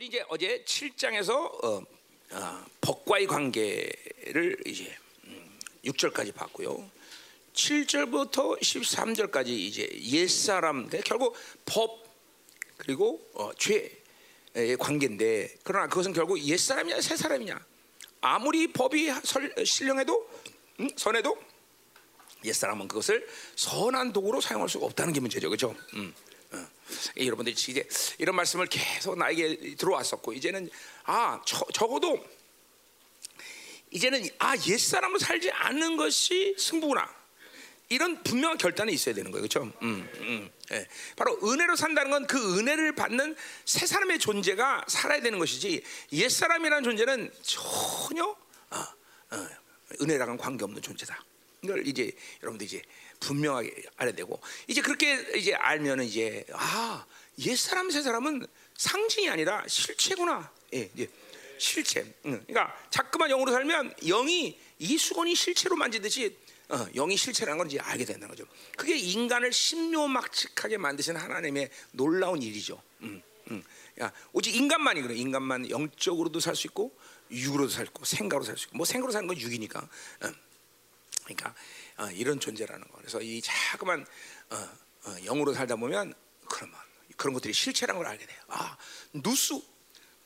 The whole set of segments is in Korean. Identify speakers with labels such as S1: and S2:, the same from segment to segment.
S1: 우리 이제 어제 7장에서 어, 어, 법과의 관계를 이제 음, 6절까지 봤고요. 7절부터 13절까지 이제 옛사람, 그러니까 결국 법 그리고 어, 죄의 관계인데 그러나 그것은 결국 옛사람이냐 새사람이냐 아무리 법이 설, 신령해도 음, 선해도 옛사람은 그것을 선한 도구로 사용할 수가 없다는 게 문제죠, 그렇죠? 음. 어. 여러분들이 이제 이런 말씀을 계속 나에게 들어왔었고 이제는 아 저, 적어도 이제는 아 옛사람을 살지 않는 것이 승부구나 이런 분명한 결단이 있어야 되는 거예요 그렇죠? 음, 음, 예. 바로 은혜로 산다는 건 그 은혜를 받는 새 사람의 존재가 살아야 되는 것이지 옛사람이라는 존재는 전혀 어, 어, 은혜랑은 관계없는 존재다 이걸 이제 여러분들 이제 분명하게 알아야 되고 이제 그렇게 이제 알면은 이제 아 옛사람 새사람은 상징이 아니라 실체구나. 예, 이제 실체. 응. 그러니까 자꾸만 영으로 살면 영이 이 수건이 실체로 만지듯이 어, 영이 실체라는 걸 이제 알게 된다는 거죠. 그게 인간을 신묘막측하게 만드신 하나님의 놀라운 일이죠. 음, 음. 야, 오직 인간만이 그래. 인간만 영적으로도 살 수 있고 육으로도 살수 있고 생각으로 살 수 있고 뭐 생각으로 사는 건 육이니까. 음. 그러니까 어, 이런 존재라는 거. 그래서 이 자그만 어, 어, 영으로 살다 보면 그러면 그런 것들이 실체라는 걸 알게 돼요. 아 누수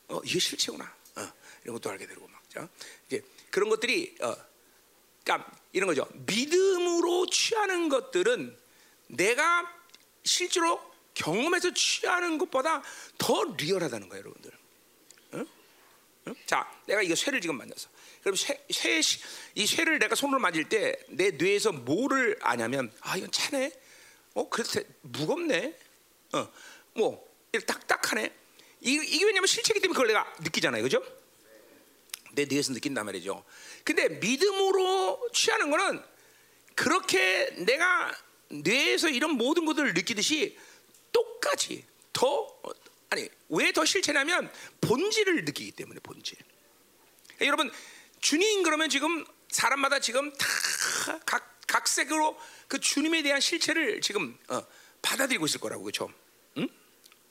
S1: 어, 이게 실체구나. 어, 이런 것도 알게 되고 막. 자, 이제 그런 것들이 어, 그러니까 이런 거죠. 믿음으로 취하는 것들은 내가 실제로 경험해서 취하는 것보다 더 리얼하다는 거예요, 여러분들. 응? 응? 자, 내가 이거 쇠를 지금 만졌어. 그럼 쇠, 쇠, 이 쇠를 내가 손으로 만질 때 내 뇌에서 뭐를 아냐면 아 이건 차네. 어 그래서 무겁네. 어뭐 딱딱하네. 이, 이게 왜냐면 실체기 때문에 그걸 내가 느끼잖아요, 그죠? 내 뇌에서 느낀단 말이죠. 근데 믿음으로 취하는 거는 그렇게 내가 뇌에서 이런 모든 것들을 느끼듯이 똑같이 더 아니 왜 더 실체냐면 본질을 느끼기 때문에 본질. 여러분 주님 그러면 지금 사람마다 지금 다 각 각색으로 그 주님에 대한 실체를 지금 어, 받아들이고 있을 거라고? 응?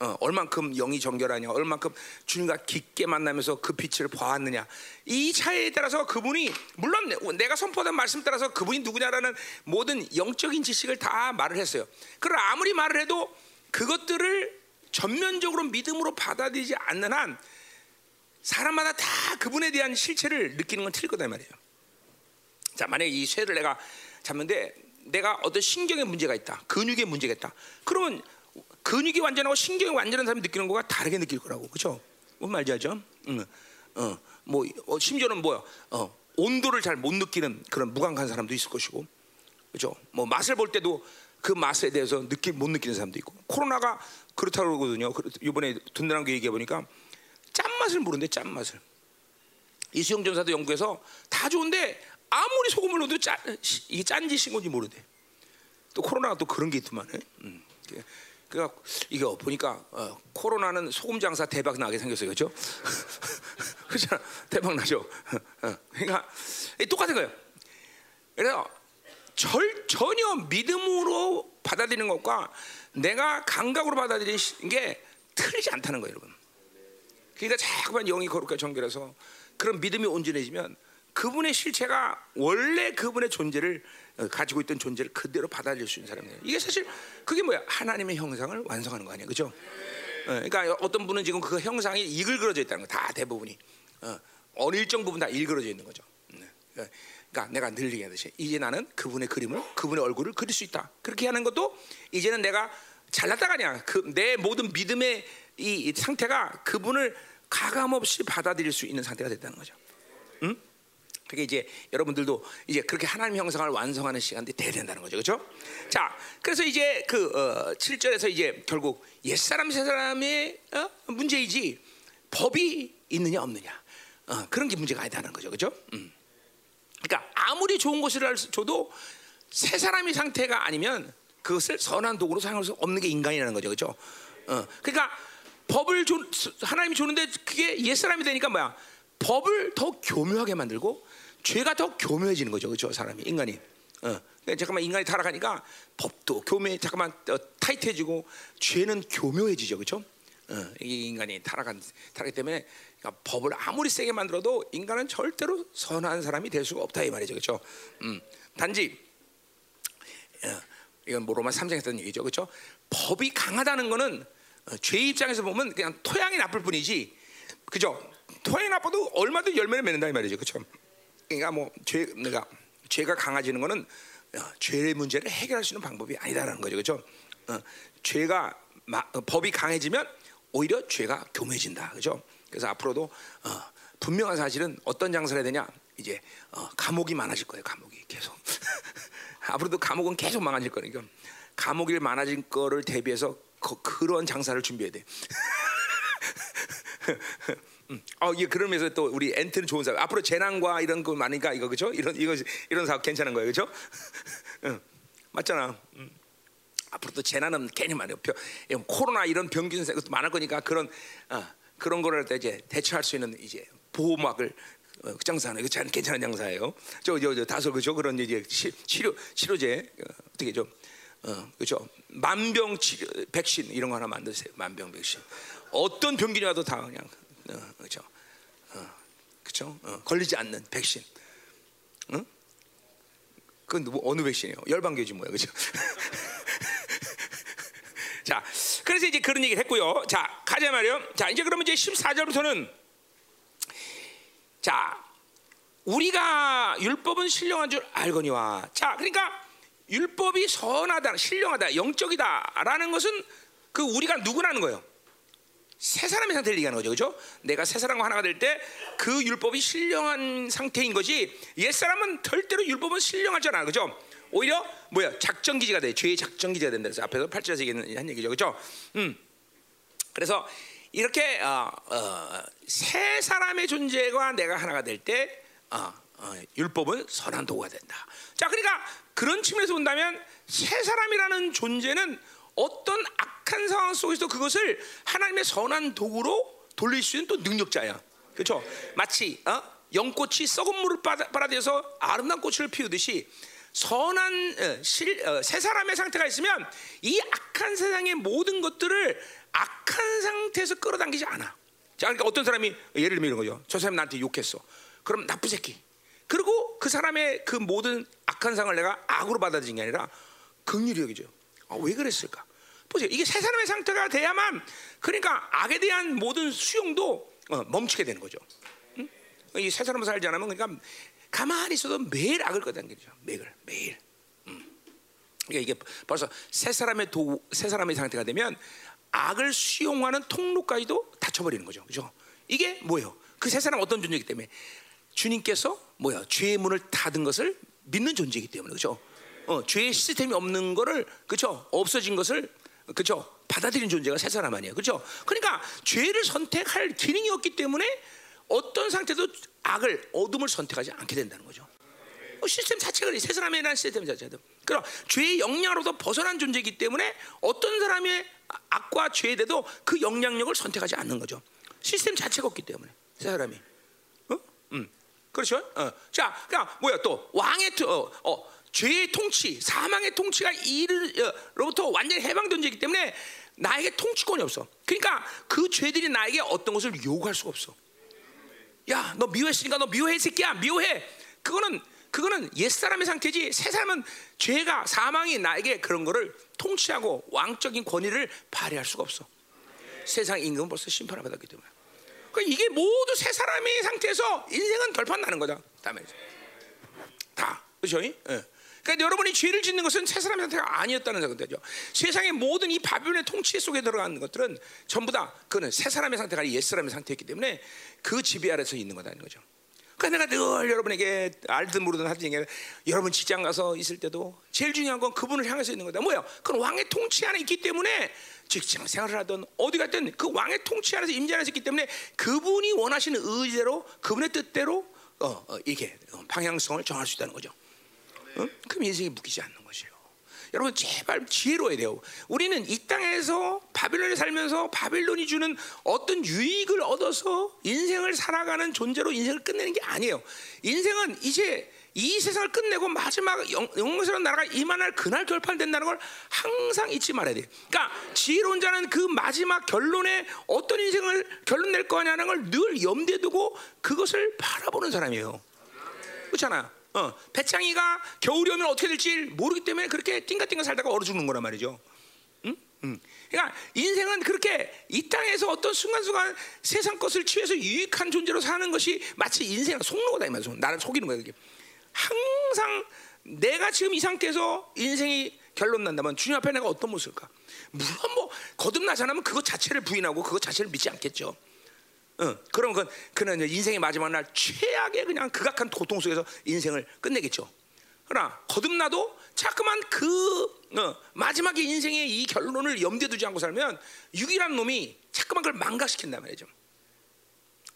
S1: 어, 얼만큼 영이 정결하냐, 얼만큼 주님과 깊게 만나면서 그 빛을 보았느냐. 이 차이에 따라서 그분이 물론 내가 선포한 말씀 따라서 그분이 누구냐라는 모든 영적인 지식을 다 말을 했어요. 그러나 아무리 말을 해도 그것들을 전면적으로 믿음으로 받아들이지 않는 한 사람마다 다 그분에 대한 실체를 느끼는 건 틀릴 거다 말이에요. 자, 만약에 이 쇠를 내가 잡는데 내가 어떤 신경에 문제가 있다, 근육에 문제가 있다. 그러면 근육이 완전하고 신경이 완전한 사람이 느끼는 거가 다르게 느낄 거라고, 그렇죠? 뭔 말인지 알죠? 응, 어, 뭐 어, 심지어는 뭐야, 어, 온도를 잘 못 느끼는 그런 무감한 사람도 있을 것이고, 그렇죠? 뭐 맛을 볼 때도 그 맛에 대해서 느끼 못 느끼는 사람도 있고, 코로나가 그렇다고 그러거든요. 이번에 든든한 거 얘기해 보니까 짠맛을 모르는데 짠맛을. 이수영 전사도 연구해서 다 좋은데 아무리 소금을 넣어도 짠, 이게 짠지 신건지 모르대. 또 코로나가 또 그런 게 있더만. 음. 그러니까 이게 보니까 어, 코로나는 소금 장사 대박 나게 생겼어요, 그렇죠? 그렇잖아, 대박 나죠. 어, 그러니까 똑같은 거예요. 그래서 절, 전혀 믿음으로 받아들이는 것과 내가 감각으로 받아들이는 게 틀리지 않다는 거예요, 여러분. 그러니까 자꾸만 영이 거룩하게 정결해서 그런 믿음이 온전해지면 그분의 실체가 원래 그분의 존재를 가지고 있던 존재를 그대로 받아들일 수 있는 사람이에요. 이게 사실 그게 뭐야? 하나님의 형상을 완성하는 거 아니에요, 그렇죠? 그러니까 어떤 분은 지금 그 형상이 일그러져 있다는 거, 다 대부분이 어느 일정 부분 다 일그러져 있는 거죠. 그러니까 내가 늘 얘기하듯이 이제 나는 그분의 그림을, 그분의 얼굴을 그릴 수 있다. 그렇게 하는 것도 이제는 내가 잘났다가 아니야. 그 내 모든 믿음의 이 상태가 그분을 가감 없이 받아들일 수 있는 상태가 됐다는 거죠. 응? 그게 이제 여러분들도 이제 그렇게 하나님 형상을 완성하는 시간이 돼야 된다는 거죠. 그렇죠? 자, 그래서 이제 그 어, 7절에서 이제 결국 옛사람 새사람의 어? 문제이지 법이 있느냐 없느냐. 어, 그런 게 문제가 아니다는 거죠. 그렇죠? 음. 그러니까 아무리 좋은 것을 줘도 새 사람의 상태가 아니면 그것을 선한 도구로 사용할 수 없는 게 인간이라는 거죠. 그렇죠? 어, 그러니까 법을 줘, 하나님이 주는데 그게 옛 사람이 되니까 뭐야? 법을 더 교묘하게 만들고 죄가 더 교묘해지는 거죠, 그렇죠? 사람이 인간이. 어. 잠깐만 인간이 타락하니까 법도 교묘, 잠깐만 어, 타이트해지고 죄는 교묘해지죠, 그렇죠? 어, 이 인간이 타락한 타락기 때문에 그러니까 법을 아무리 세게 만들어도 인간은 절대로 선한 사람이 될 수가 없다 이 말이죠, 그렇죠? 음, 단지 어, 이건 뭐 로마 3장에 했던 얘기죠, 그렇죠? 법이 강하다는 거는 어, 죄 입장에서 보면 그냥 토양이 나쁠 뿐이지, 그죠? 토양이 나빠도 얼마든 열매를 맺는다 이 말이죠, 그렇죠? 그러니까 뭐 죄 내가 죄가 강해지는 거는 어, 죄의 문제를 해결할 수 있는 방법이 아니다라는 거죠, 그렇죠? 어, 죄가 마, 어, 법이 강해지면 오히려 죄가 교묘해진다, 그렇죠? 그래서 앞으로도 어, 분명한 사실은 어떤 장사를 해야 되냐? 이제 어, 감옥이 많아질 거예요, 감옥이 계속. 앞으로도 감옥은 계속 많아질 거니까 감옥이 많아질 거를 대비해서 그, 그런 장사를 준비해야 돼. 음. 어, 예, 그러면서 또 우리 엔트는 좋은 사업. 앞으로 재난과 이런 거 많으니까 이거 그죠? 이런 이거 이런 사업 괜찮은 거예요, 그죠? 응, 맞잖아. 음. 앞으로 또 재난은 괜히 말이에요. 코로나 이런 병균 것도 많을 거니까 그런 어, 그런 거를 이제 대처할 수 있는 이제 보호막을 어, 그 장사는 이거 참 괜찮은 장사예요. 저 저 저, 다소 그죠? 그런 이제 시, 치료 치료제 어, 어떻게 좀 어, 그죠? 만병 치료 백신 이런 거 하나 만드세요. 만병 백신. 어떤 병균이 와도 다 그냥 어, 그죠? 어, 그죠? 어, 걸리지 않는 백신. 응? 그건 뭐, 어느 백신이에요? 열방교지 뭐야, 그죠? 자, 그래서 이제 그런 얘기를 했고요. 자, 가자 말이요. 자, 이제 그러면 이제 14절부터는 자, 우리가 율법은 신령한 줄 알거니와. 자, 그러니까 율법이 선하다, 신령하다, 영적이다라는 것은 그 우리가 누구라는 거예요. 새 사람의 상태를 얘기하는 거죠, 그렇죠? 내가 새 사람과 하나가 될 때 그 율법이 신령한 상태인 거지. 옛 사람은 절대로 율법은 신령하지 않아, 그렇죠? 오히려 뭐야 작전 기지가 돼, 죄의 작전 기지가 된다. 그래서 앞에서 8절에서 얘기한 한 얘기죠, 그렇죠? 음. 그래서 이렇게 어, 어, 새 사람의 존재가 내가 하나가 될때 어, 어, 율법은 선한 도구가 된다. 자, 그러니까 그런 측면에서 본다면 새 사람이라는 존재는 어떤 악한 상황 속에서 그것을 하나님의 선한 도구로 돌릴 수 있는 또 능력자야. 그렇죠? 마치 어? 영꽃이 썩은 물을 빨아들여서 아름다운 꽃을 피우듯이 선한 어, 실, 어, 새 사람의 상태가 있으면 이 악한 세상의 모든 것들을 악한 상태에서 끌어당기지 않아. 자, 그러니까 어떤 사람이 예를 들면 이런 거죠. 저 사람이 나한테 욕했어. 그럼 나쁜 새끼. 그리고 그 사람의 그 모든 악한 상을 내가 악으로 받아들인 게 아니라 긍휼히 여기죠. 아, 왜 그랬을까? 보세요. 이게 세 사람의 상태가 돼야만 그러니까 악에 대한 모든 수용도 어, 멈추게 되는 거죠. 응? 이세 사람을 살지 않으면 그러니까 가만히 있어도 매일 악을 끌어당기죠. 매일 매일. 음. 그러니까 이게 벌써 세 사람의 도, 세 사람의 상태가 되면 악을 수용하는 통로까지도 닫혀버리는 거죠. 그죠? 이게 뭐예요? 그 세 사람 어떤 존재이기 때문에 주님께서 뭐야 죄의 문을 닫은 것을 믿는 존재이기 때문에 그죠? 어, 죄의 시스템이 없는 거를 그죠? 없어진 것을 그죠? 받아들인 존재가 세 사람 아니에요, 그죠? 그러니까 죄를 선택할 기능이 없기 때문에 어떤 상태도 악을 어둠을 선택하지 않게 된다는 거죠. 어, 시스템 자체가 세 사람에 대한 시스템 자체도. 그럼 죄의 영향으로도 벗어난 존재이기 때문에 어떤 사람의 악과 죄에 대도 그 영향력을 선택하지 않는 거죠. 시스템 자체가 없기 때문에 세 사람이. 어? 음. 그렇죠? 어. 자, 그러니까 뭐야 또 왕의 어, 어, 죄의 통치, 사망의 통치가 이로부터 완전히 해방된 죄이기 때문에 나에게 통치권이 없어. 그러니까 그 죄들이 나에게 어떤 것을 요구할 수가 없어. 야, 너 미워했으니까 너 미워해 새끼야, 미워해. 그거는 그거는 옛 사람의 상태지. 새 사람은 죄가 사망이 나에게 그런 거를 통치하고 왕적인 권위를 발휘할 수가 없어. 세상 임금은 벌써 심판을 받았기 때문에. 그러니까 이게 모두 새 사람의 상태에서 인생은 결판 나는 거다. 다음에 다 그렇죠? 예. 그러니까 여러분이 죄를 짓는 것은 새 사람의 상태가 아니었다는 거죠. 세상의 모든 이 바벨론의 통치 속에 들어가는 것들은 전부 다 그는 새 사람의 상태가 아니라 옛 사람의 상태였기 때문에 그 지배 아래서 있는 거다는 거죠. 그러니까 내가 늘 여러분에게 알든 모르든 하든 얘기해 여러분 직장 가서 있을 때도 제일 중요한 건 그분을 향해서 있는 거다. 뭐야? 그건 왕의 통치 안에 있기 때문에 직장 생활을 하든 어디 갔든 그 왕의 통치 안에서 임재 안에서 있기 때문에 그분이 원하시는 의지대로 그분의 뜻대로 어, 어, 이게 방향성을 정할 수 있다는 거죠. 어? 그럼 인생이 묶이지 않는 것이에요. 여러분 제발 지혜로워야 돼요. 우리는 이 땅에서 바빌론에 살면서 바빌론이 주는 어떤 유익을 얻어서 인생을 살아가는 존재로 인생을 끝내는 게 아니에요. 인생은 이제 이 세상을 끝내고 마지막 영- 영광스러운 나라가 임한날 그날 결판된다는 걸 항상 잊지 말아야 돼. 그러니까 지혜로운 자는 그 마지막 결론에 어떤 인생을 결론 낼 거냐는 걸 늘 염두에 두고 그것을 바라보는 사람이에요. 그렇잖아. 어, 배짱이가 겨울이 오면 어떻게 될지 모르기 때문에 그렇게 띵가띵가 살다가 얼어 죽는 거란 말이죠. 응? 응. 그러니까 인생은 그렇게 이 땅에서 어떤 순간순간 세상 것을 취해서 유익한 존재로 사는 것이 마치 인생의 속로다 이 말이죠. 나를 속이는 거야 그게. 항상 내가 지금 이 상태에서 인생이 결론 난다면 주님 앞에 내가 어떤 모습일까? 물론 뭐 거듭나잖아면 그것 자체를 부인하고 그것 자체를 믿지 않겠죠. 어, 그럼 그 그는 인생의 마지막 날 최악의 그냥 극악한 고통 속에서 인생을 끝내겠죠. 그러나 거듭나도 자꾸만 그 어, 마지막에 인생의 이 결론을 염두에 두지 않고 살면 육이란 놈이 자꾸만 그걸 망가시킨단 말이죠.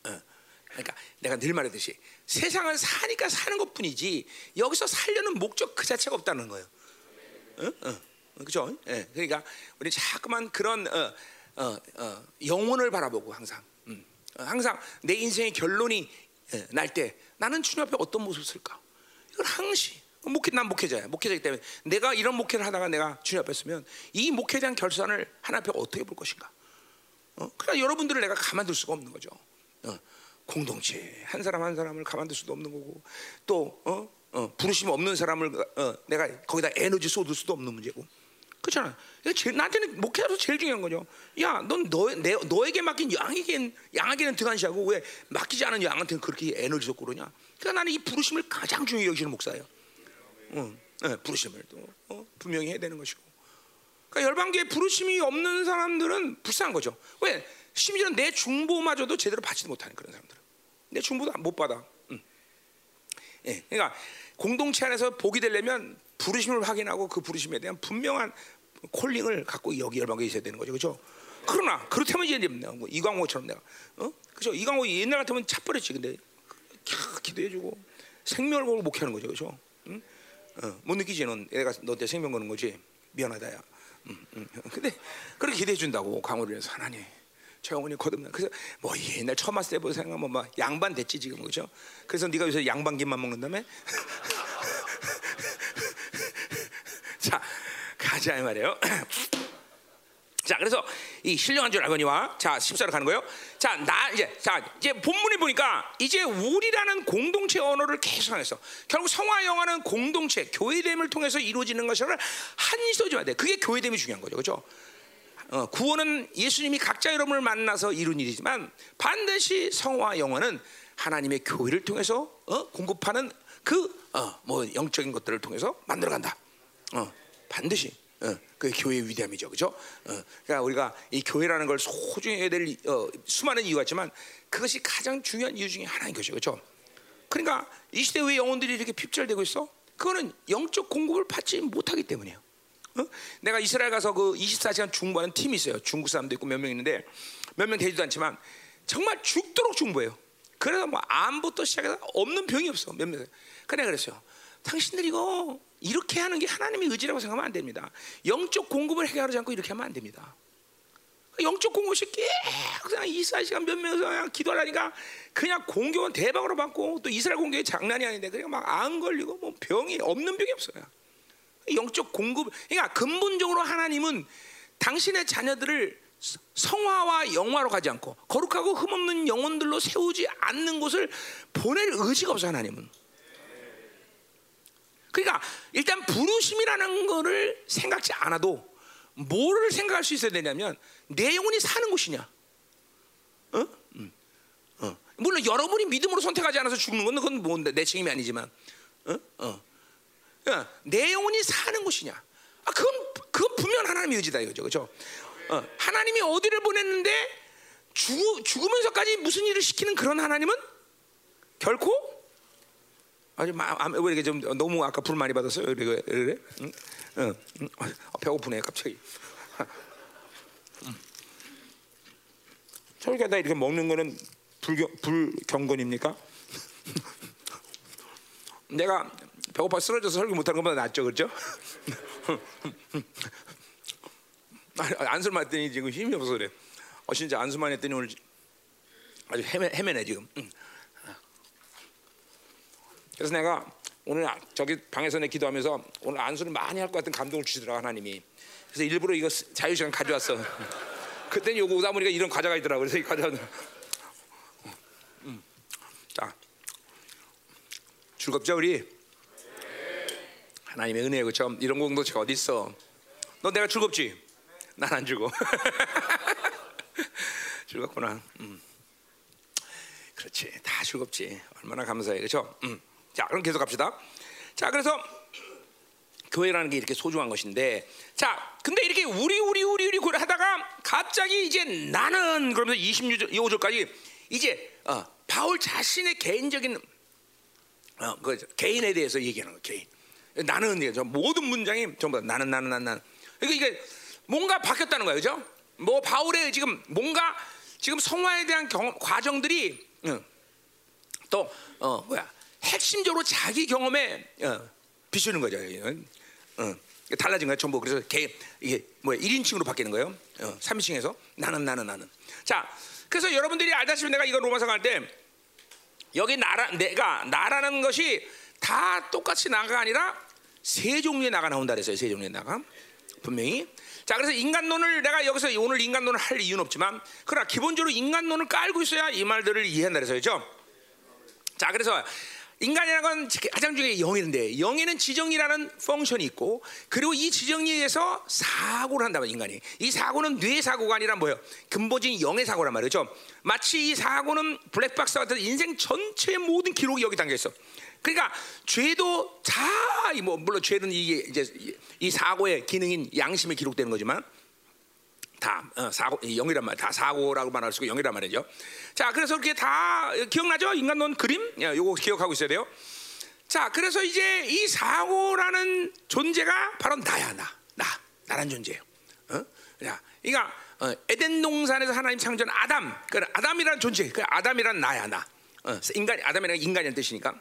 S1: 어, 그러니까 내가 늘 말했듯이 세상을 사니까 사는 것뿐이지 여기서 살려는 목적 그 자체가 없다는 거예요. 어? 어. 그렇죠? 예. 그러니까 우리 자꾸만 그런 어, 어, 어, 영혼을 바라보고 항상 항상 내 인생의 결론이 예, 날때 나는 주님 앞에 어떤 모습을 쓸까? 이걸 항시 목회 난 목회자야. 목회자이기 때문에 내가 이런 목회를 하다가 내가 주님 앞에 서면 이 목회에 대한 결산을 하나 앞에 어떻게 볼 것인가? 어? 그러니까 여러분들을 내가 가만둘 수가 없는 거죠. 어, 공동체 한 사람 한 사람을 가만둘 수도 없는 거고 또 어? 어, 부르심 없는 사람을 어, 내가 거기다 에너지 쏟을 수도 없는 문제고 그렇잖아. 나한테는 목회자로 제일 중요한 거죠. 야, 넌 너, 내, 너에게 맡긴 양에겐 양에게는 등한시하고 왜 맡기지 않은 양한테는 그렇게 에너지 쏟고 그러냐? 그러니까 나는 이 부르심을 가장 중요히 여기는 목사예요. 어, 예, 부르심을 또 어, 분명히 해야 되는 것이고. 그러니까 열방교에 부르심이 없는 사람들은 불쌍한 거죠. 왜? 심지어 내 중보마저도 제대로 받지도 못하는 그런 사람들은 내 중보도 못 받아. 음. 예, 그러니까 공동체 안에서 복이 되려면 부르심을 확인하고 그 부르심에 대한 분명한 콜링을 갖고 여기 열방교에 있어야 되는 거죠, 그렇죠? 그러나 그렇다면 이제 내가 뭐 이광호처럼 내가, 어, 그렇죠? 이광호 옛날 같으면 차버렸지, 근데 캬, 기도해주고 생명을 걸고 목회하는 거죠, 그렇죠? 응? 어, 못 느끼지 넌 내가 너한테 생명 거는 거지 미안하다야. 음, 음. 근데 그렇게 기대해 준다고 강호를 해서 하나님 저 영혼이 거듭나. 그래서 뭐 옛날 처음 왔을 때보다 생각하면 막 양반 됐지 지금 그죠? 그래서 네가 요새 양반김만 먹는다며? 자 가 자 이 말이에요. 자, 그래서 이 신령한 줄 알거니와 자, 14로 가는 거예요. 자, 나 이제 자, 이제 본문에 보니까 이제 우리라는 공동체 언어를 계속 하면서 결국 성화 영화는 공동체 교회됨을 통해서 이루어지는 것을 줘야 돼. 그게 교회됨이 중요한 거죠. 그렇죠? 어, 구원은 예수님이 각자 여러분을 만나서 이룬 일이지만 반드시 성화 영화는 하나님의 교회를 통해서 어, 공급하는 그뭐 영적인 것들을 통해서 만들어 간다. 어, 반드시 어, 그 교회의 위대함이죠, 그렇죠? 어, 그러니까 우리가 이 교회라는 걸 소중히 해야 될 어, 수많은 이유가 있지만 그것이 가장 중요한 이유 중에 하나인 것이죠, 그렇죠? 그러니까 이 시대 왜 영혼들이 이렇게 핍절되고 있어? 그거는 영적 공급을 받지 못하기 때문이에요. 어? 내가 이스라엘 가서 그 24시간 중보하는 팀이 있어요. 중국 사람도 있고 몇 명 있는데 몇 명 되지도 않지만 정말 죽도록 중보해요. 그래서 뭐 암부터 시작해서 없는 병이 없어 몇 명. 그래 그랬어요. 당신들 이거 이렇게 하는 게 하나님의 의지라고 생각하면 안 됩니다. 영적 공급을 해결하지 않고 이렇게 하면 안 됩니다. 영적 공급이 계속 그냥 24시간 몇 명이서 그냥 기도하니까 그냥 공격은 대박으로 받고 또 이스라엘 공격이 장난이 아닌데 그냥 막 안 걸리고 뭐 병이 없는 병이 없어요. 영적 공급 그러니까 근본적으로 하나님은 당신의 자녀들을 성화와 영화로 가지 않고 거룩하고 흠없는 영혼들로 세우지 않는 곳을 보낼 의지가 없어 하나님은. 그러니까 일단 부르심이라는 거를 생각지 않아도 뭐를 생각할 수 있어야 되냐면 내 영혼이 사는 곳이냐. 어? 음. 어. 물론 여러분이 믿음으로 선택하지 않아서 죽는 건 그건 뭐내 책임이 아니지만, 어? 어. 그러니까 내 영혼이 사는 곳이냐. 아, 그건 그건 분명 하나님의 의지다 이거죠, 그렇죠? 어. 하나님이 어디를 보냈는데 죽, 죽으면서까지 무슨 일을 시키는 그런 하나님은 결코 아주 마, 아, 왜 이렇게 좀 너무 아까 불 많이 받았어요? 그래 그래? 응? 응? 응? 아, 배고프네 갑자기. 응. 설교다 이렇게 먹는 거는 불경, 불경건입니까? 내가 배고파 쓰러져서 설교 못하는 것보다 낫죠, 그렇죠? 안술만 했더니 지금 힘이 없어서 그래. 어 진짜 안수만 했더니 오늘 아주 헤매, 헤매네 지금. 응. 그래서 내가 오늘 아- 저기 방에서 내 기도하면서 오늘 안수를 많이 할 것 같은 감동을 주시더라고 하나님이. 그래서 일부러 이거 스- 자유시간 가져왔어. 그때는 요거 오다 보니까 이런 과자가 있더라고. 그래서 이 과자. 음. 자, 즐겁죠 우리? 하나님의 은혜 그렇죠? 이런 공동체가 어디 있어? 너 내가 즐겁지? 난 안 즐거. 즐겁구나. 음. 그렇지. 다 즐겁지. 얼마나 감사해. 그렇죠? 음. 자, 그럼 계속 갑시다. 자, 그래서 교회라는 게 이렇게 소중한 것인데, 자, 근데 이렇게 우리 우리 우리 우리 고를 하다가 갑자기 이제 나는 그러면서 26절까지 이제 어, 바울 자신의 개인적인 어, 그 개인에 대해서 얘기하는 거 개인. 나는 이제 저 모든 문장이 전부 다 나는 나는 나는 나는. 그러니까 이게 뭔가 바뀌었다는 거예요, 그죠? 뭐 바울의 지금 뭔가 지금 성화에 대한 경, 과정들이 응, 또 어, 뭐야 핵심적으로 자기 경험에 어, 비추는 거죠. 이게 달라진 거예요, 전부. 그래서 개, 이게 뭐야 1인칭으로 바뀌는 거예요. 어, 3인칭에서 나는 나는 나는. 자, 그래서 여러분들이 알다시피 내가 이거 로마서 갈 때 여기 나라 내가 나라는 것이 다 똑같이 나가 아니라 세 종류의 나가 나온다 그랬어요. 세 종류의 나가 분명히. 자 그래서 인간론을 내가 여기서 오늘 인간론을 할 이유는 없지만 그러나 기본적으로 인간론을 깔고 있어야 이 말들을 이해한다 그래서 그죠? 자 그래서 인간이라는 건 가장 중요한 영이인데 영에는 지정이라는 펑션이 있고 그리고 이 지정에 의해서 사고를 한다면 인간이 이 사고는 뇌 사고가 아니라 뭐예요? 근본적인 영의 사고란 말이죠. 마치 이 사고는 블랙박스 같은 인생 전체의 모든 기록이 여기 담겨 있어. 그러니까 죄도 다 뭐 물론 죄는 이게 이제 이- 이 사고의 기능인 양심에 기록되는 거지만 다 어, 사고 이 영이란 말, 다 사고라고 말할 수 있고 영이란 말이죠. 자, 그래서 이렇게 다 기억나죠? 인간론 그림, 야, 요거 기억하고 있어야 돼요. 자, 그래서 이제 이 사고라는 존재가 바로 나야 나, 나, 나란 존재예요. 어? 자, 그러니까 어, 에덴 동산에서 하나님 창조한 아담, 그 아담이라는 존재, 그 아담이란 나야 나. 어, 인간, 아담이라는 인간이라는 뜻이니까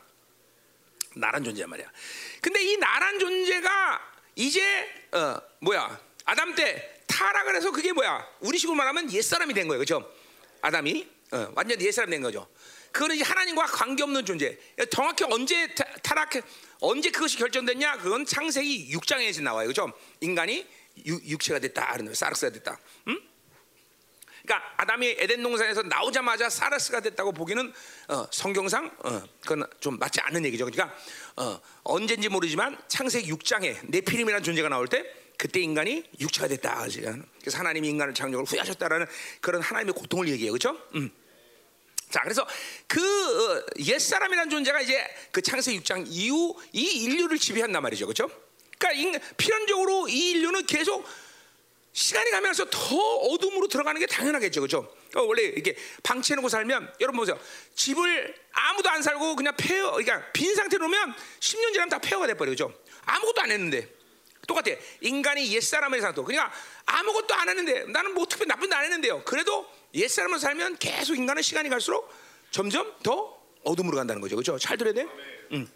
S1: 나란 존재란 말이야. 근데 이 나란 존재가 이제 어, 뭐야? 아담 때 타락을 해서 그게 뭐야? 우리 식으로 말하면 옛사람이 된 거예요. 그렇죠? 아담이 어, 완전 옛사람 된 거죠. 그거는 이제 하나님과 관계없는 존재. 정확히 언제 타- 타락해 언제 그것이 결정됐냐? 그건 창세기 6장에서 나와요. 그렇죠? 인간이 유- 육체가 됐다. 그러는 거예요. 사르스가 됐다. 음? 그러니까 아담이 에덴 동산에서 나오자마자 사르스가 됐다고 보기는 어, 성경상 어, 그건 좀 맞지 않는 얘기죠. 그러니까 어, 언젠지 모르지만 창세기 6장에 네피림이라는 존재가 나올 때 그때 인간이 육체가 됐다. 그래서 하나님이 인간을 창조를 후회하셨다라는 그런 하나님의 고통을 얘기해요. 그렇죠? 음. 자, 그래서 그 어, 옛사람이라는 존재가 이제 그 창세기 6장 이후 이 인류를 지배한단 말이죠. 그렇죠? 그러니까 인, 필연적으로 이 인류는 계속 시간이 가면서 더 어둠으로 들어가는 게 당연하겠죠, 그렇죠? 원래 이렇게 방치해 놓고 살면 여러분 보세요, 집을 아무도 안 살고 그냥 폐허, 그러니까 빈 상태로 놓으면 10년 지나면 다 폐허가 돼 버려, 그렇죠? 아무것도 안 했는데 똑같아. 인간이 옛 사람의 상태, 그러니까 아무것도 안 했는데 나는 뭐 특별히 나쁜 데안 했는데요. 그래도 옛 사람을 살면 계속 인간은 시간이 갈수록 점점 더 어둠으로 간다는 거죠, 그렇죠? 잘 들어야 돼. 음.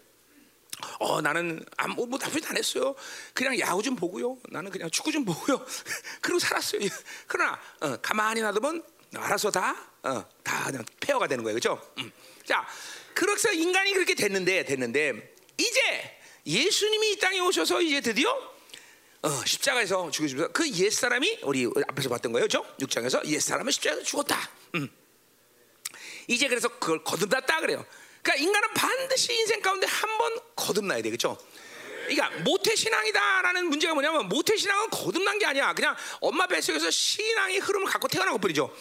S1: 어 나는 아무 뭐 나쁘지 안 했어요. 그냥 야구 좀 보고요. 나는 그냥 축구 좀 보고요. 그리고 살았어요. 그러나 어, 가만히 놔두면 알아서 다다 그냥 폐허가 되는 거예요, 그렇죠? 음. 자, 그렇게 인간이 그렇게 됐는데 됐는데 이제 예수님이 이 땅에 오셔서 이제 드디어 어, 십자가에서 죽으시면서 그옛 사람이 우리 앞에서 봤던 거예요, 그렇죠? 6장에서 옛 사람은 십자가에서 죽었다. 음. 이제 그래서 그걸 거듭났다 그래요. 그러니까 인간은 반드시 인생 가운데 한 번 거듭나야 돼, 그렇죠? 그러니까 모태 신앙이다라는 문제가 뭐냐면 모태 신앙은 거듭난 게 아니야. 그냥 엄마 뱃속에서 신앙의 흐름을 갖고 태어난 것뿐이죠.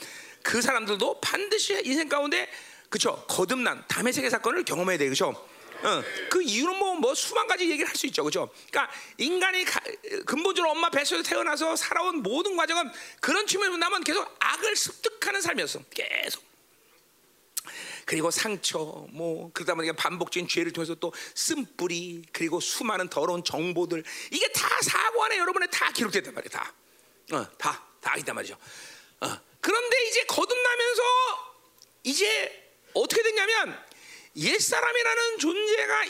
S1: 그 사람들도 반드시 인생 가운데 그렇죠? 거듭난 담의 세계 사건을 경험해야 돼, 그렇죠? 어, 그 이유는 뭐, 뭐 수만 가지 얘기를 할 수 있죠, 그렇죠? 그러니까 인간이 가, 근본적으로 엄마 뱃속에서 태어나서 살아온 모든 과정은 그런 측면에서 보면 계속 악을 습득하는 삶이었어, 계속. 그리고 상처, 뭐 그러다 보니까 반복적인 죄를 통해서 또 쓴뿌리, 그리고 수많은 더러운 정보들 이게 다 사고 안에 여러분의 다 기록됐단 말이에요, 다, 어, 다, 다 있단 말이죠. 어. 그런데 이제 거듭나면서 이제 어떻게 됐냐면 옛 사람이라는 존재가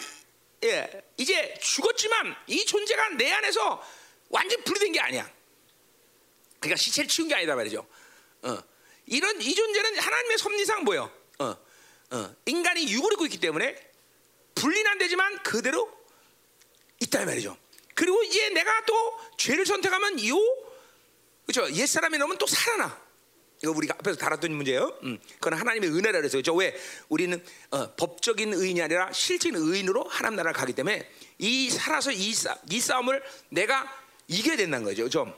S1: 예, 이제 죽었지만 이 존재가 내 안에서 완전 분리된 게 아니야. 그러니까 시체를 치운 게 아니다 말이죠. 어. 이런 이 존재는 하나님의 섭리상 뭐요? 어, 어. 인간이 육을 입고 있기 때문에 분리는 안 되지만 그대로 있다 이 말이죠. 그리고 이제 내가 또 죄를 선택하면 요 그렇죠 옛 사람이 넘으면 또 살아나. 이거 우리가 앞에서 다뤘던 문제예요. 음, 그건 하나님의 은혜라 그래서 그죠? 왜? 우리는 어, 법적인 의인이 아니라 실질적인 의인으로 하나님 나라를 가기 때문에 이 살아서 이, 싸, 이 싸움을 내가 이겨야 된다는 거죠. 좀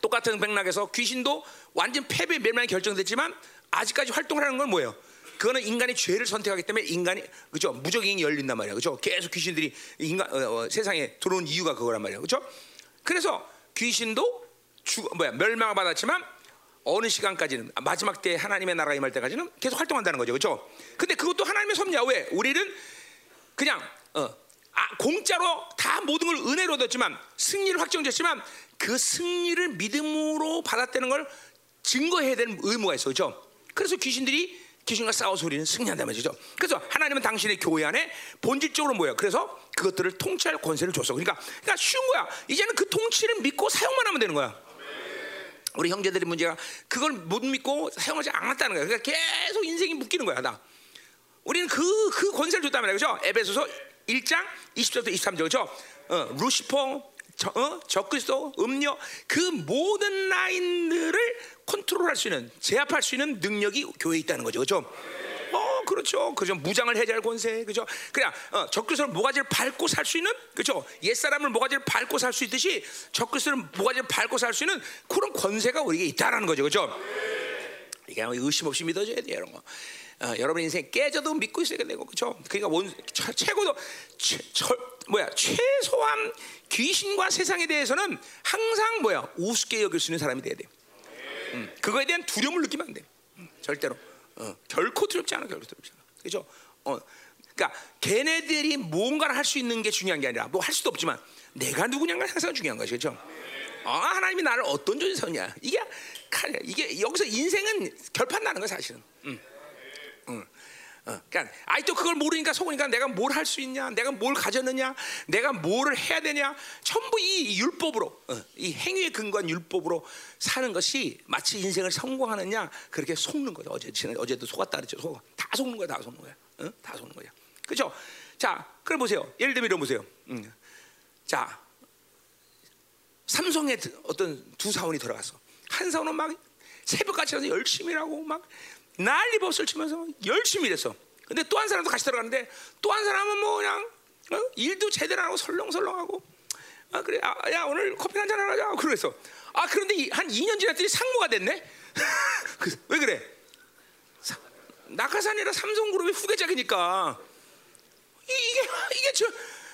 S1: 똑같은 백락에서 귀신도 완전 패배 멸망이 결정됐지만 아직까지 활동을 하는 건 뭐예요? 그거는 인간의 죄를 선택하기 때문에 인간이 그죠? 무적행이 열린단 말이야 그죠? 계속 귀신들이 인간 어, 어, 세상에 들어온 이유가 그거란 말이야 그죠? 그래서 귀신도 죽 뭐야 멸망을 받았지만 어느 시간까지는 마지막 때 하나님의 나라가 임할 때까지는 계속 활동한다는 거죠 그죠 근데 그것도 하나님의 섭리야 왜 우리는 그냥 어, 아, 공짜로 다 모든 걸 은혜로 얻었지만 승리를 확정됐지만 그 승리를 믿음으로 받았다는 걸 증거해야 되는 의무가 있어 그죠 그래서 귀신들이 귀신과 싸워서 우리는 승리한다는 말이죠. 그래서 하나님은 당신의 교회 안에 본질적으로 뭐예요? 그래서 그것들을 통치할 권세를 줬어. 그러니까, 그러니까 쉬운 거야. 이제는 그 통치를 믿고 사용만 하면 되는 거야. 우리 형제들의 문제가 그걸 못 믿고 사용하지 않았다는 거야. 그러니까 계속 인생이 묶이는 거야. 나. 우리는 그, 그 권세를 줬단 말이야. 그죠? 에베소서 1장 20절부터 23절. 그죠? 어, 루시퍼, 저, 어? 적그리스도, 음료 그 모든 라인들을 컨트롤할 수 있는 제압할 수 있는 능력이 교회에 있다는 거죠. 그렇죠? 어, 그렇죠. 그죠. 무장을 해제할 권세. 그죠. 그냥 어, 적그리스도를 모가지를 밟고 살 수 있는 그죠. 옛 사람을 모가지를 밟고 살 수 있듯이 적그리스도를 모가지를 밟고 살 수 있는 그런 권세가 우리에게 있다라는 거죠. 그죠. 이게 의심 없이 믿어줘야 돼요, 이런 거. 어, 여러분 인생 깨져도 믿고 있어야 되고 그렇죠. 그러니까 원, 처, 최고도 최, 저, 뭐야 최소한 귀신과 세상에 대해서는 항상 뭐야 우습게 여길 수 있는 사람이 돼야 돼. 음, 그거에 대한 두려움을 느끼면 안 돼. 음, 절대로. 어, 결코 두렵지 않아, 결코 두렵지 않아. 그렇죠? 어, 그러니까 걔네들이 뭔가를 할 수 있는 게 중요한 게 아니라 뭐 할 수도 없지만 내가 누구냐가 항상 중요한 거죠, 그렇죠? 아, 하나님이 나를 어떤 존재 냐 이게 이게 여기서 인생은 결판 나는 거야, 사실은. 음. 응. 어, 그러니까 아직도 그걸 모르니까 속으니까 내가 뭘 할 수 있냐, 내가 뭘 가졌느냐, 내가 뭘 해야 되냐, 전부 이 율법으로, 어, 이 행위에 근거한 율법으로 사는 것이 마치 인생을 성공하느냐 그렇게 속는 거죠. 어제 어제도 속았다 그랬죠. 속, 다 속는 거야, 다 속는 거야, 어? 다 속는 거야. 그렇죠? 자, 그럼 보세요. 예를 들면 이런 보세요. 음. 자, 삼성에 어떤 두 사원이 들어갔어. 한 사원은 막 새벽같이 가서 열심히 일하고 막 난리 법을 치면서 열심히 일했어. 근데 또 한 사람도 같이 들어가는데 또 한 사람은 뭐 그냥 어? 일도 제대로 하고 설렁설렁하고 아 그래. 아, 야 오늘 커피 한 잔 하자. 그래서 아 그런데 한 2년 지났더니 상무가 됐네? 그, 왜 그래? 낙하산이라 삼성그룹의 후계자니까. 이게 이게 저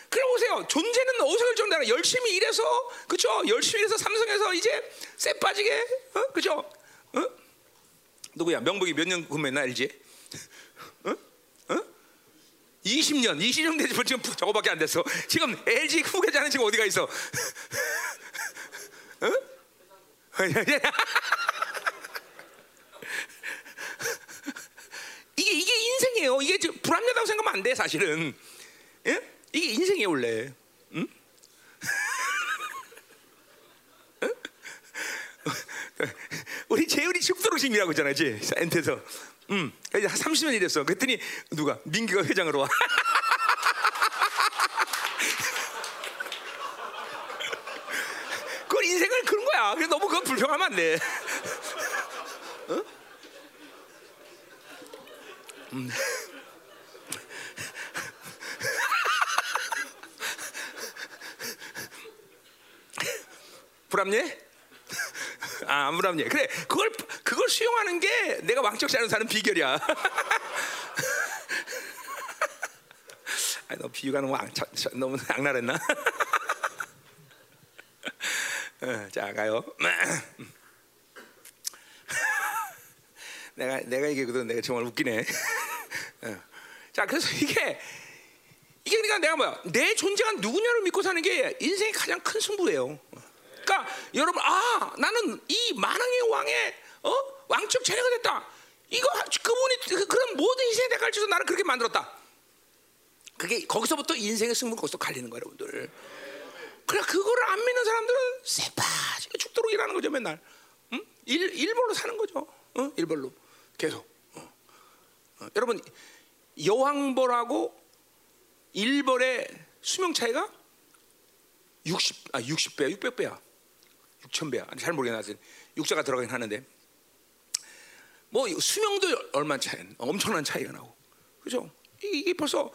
S1: 그래 보세요. 존재는 어디서 결정되나? 열심히 일해서 그죠 열심히 일해서 삼성에서 이제 쎄 빠지게 어? 그죠 어? 누구야? 명복이 몇 년 근무했나 알지? 어? 어? 20년, 20년 되지 지금 저거밖에 안 됐어. 지금 LG 후계자는 지금 어디가 있어? 어? 이게 이게 인생이에요. 이게 불합리하다고 생각하면 안 돼, 사실은. 예? 이게 인생이에요, 원래. 응? 우리 재율이 죽도록 지금 일하고 있잖아, 지 엔트에서. 음, 이제 한 30년 일했어. 그랬더니 누가 민기가 회장으로 와. 그건 인생을 그런 거야. 그래 너무 그건 불평하면 안 돼. 어? 음. 불합리해? 아, 아무람예. 그래, 그걸 그걸 수용하는 게 내가 왕적 않은 사는 비결이야. 아, 너 비유가 너무 악, 너무 악랄했나? 어, 자, 가요. 내가 내가 얘기거든. 내가 정말 웃기네. 어. 자, 그래서 이게 이게 그러니까 내가 뭐야? 내 존재가 누구냐를 믿고 사는 게 인생의 가장 큰 승부예요. 그러니까 여러분 아 나는 이 만왕의 왕의 어? 왕적 자녀가 됐다. 이거 그분이 그, 그런 모든 인생의 대가를 주서 나를 그렇게 만들었다. 그게 거기서부터 인생의 승부 거기서 갈리는 거예요, 여러분들. 그래 그거를 안 믿는 사람들은 새빠지게 죽도록 일하는 거죠 맨날. 응? 일 일벌로 사는 거죠. 어? 일벌로 계속. 어. 어. 여러분 여왕벌하고 일벌의 수명 차이가 60, 아 60배야, 600배야, 6,000배야. 잘 모르겠나. 육자가 들어가긴 하는데. 뭐 수명도 얼마 차이, 엄청난 차이가 나고, 그죠? 이게 벌써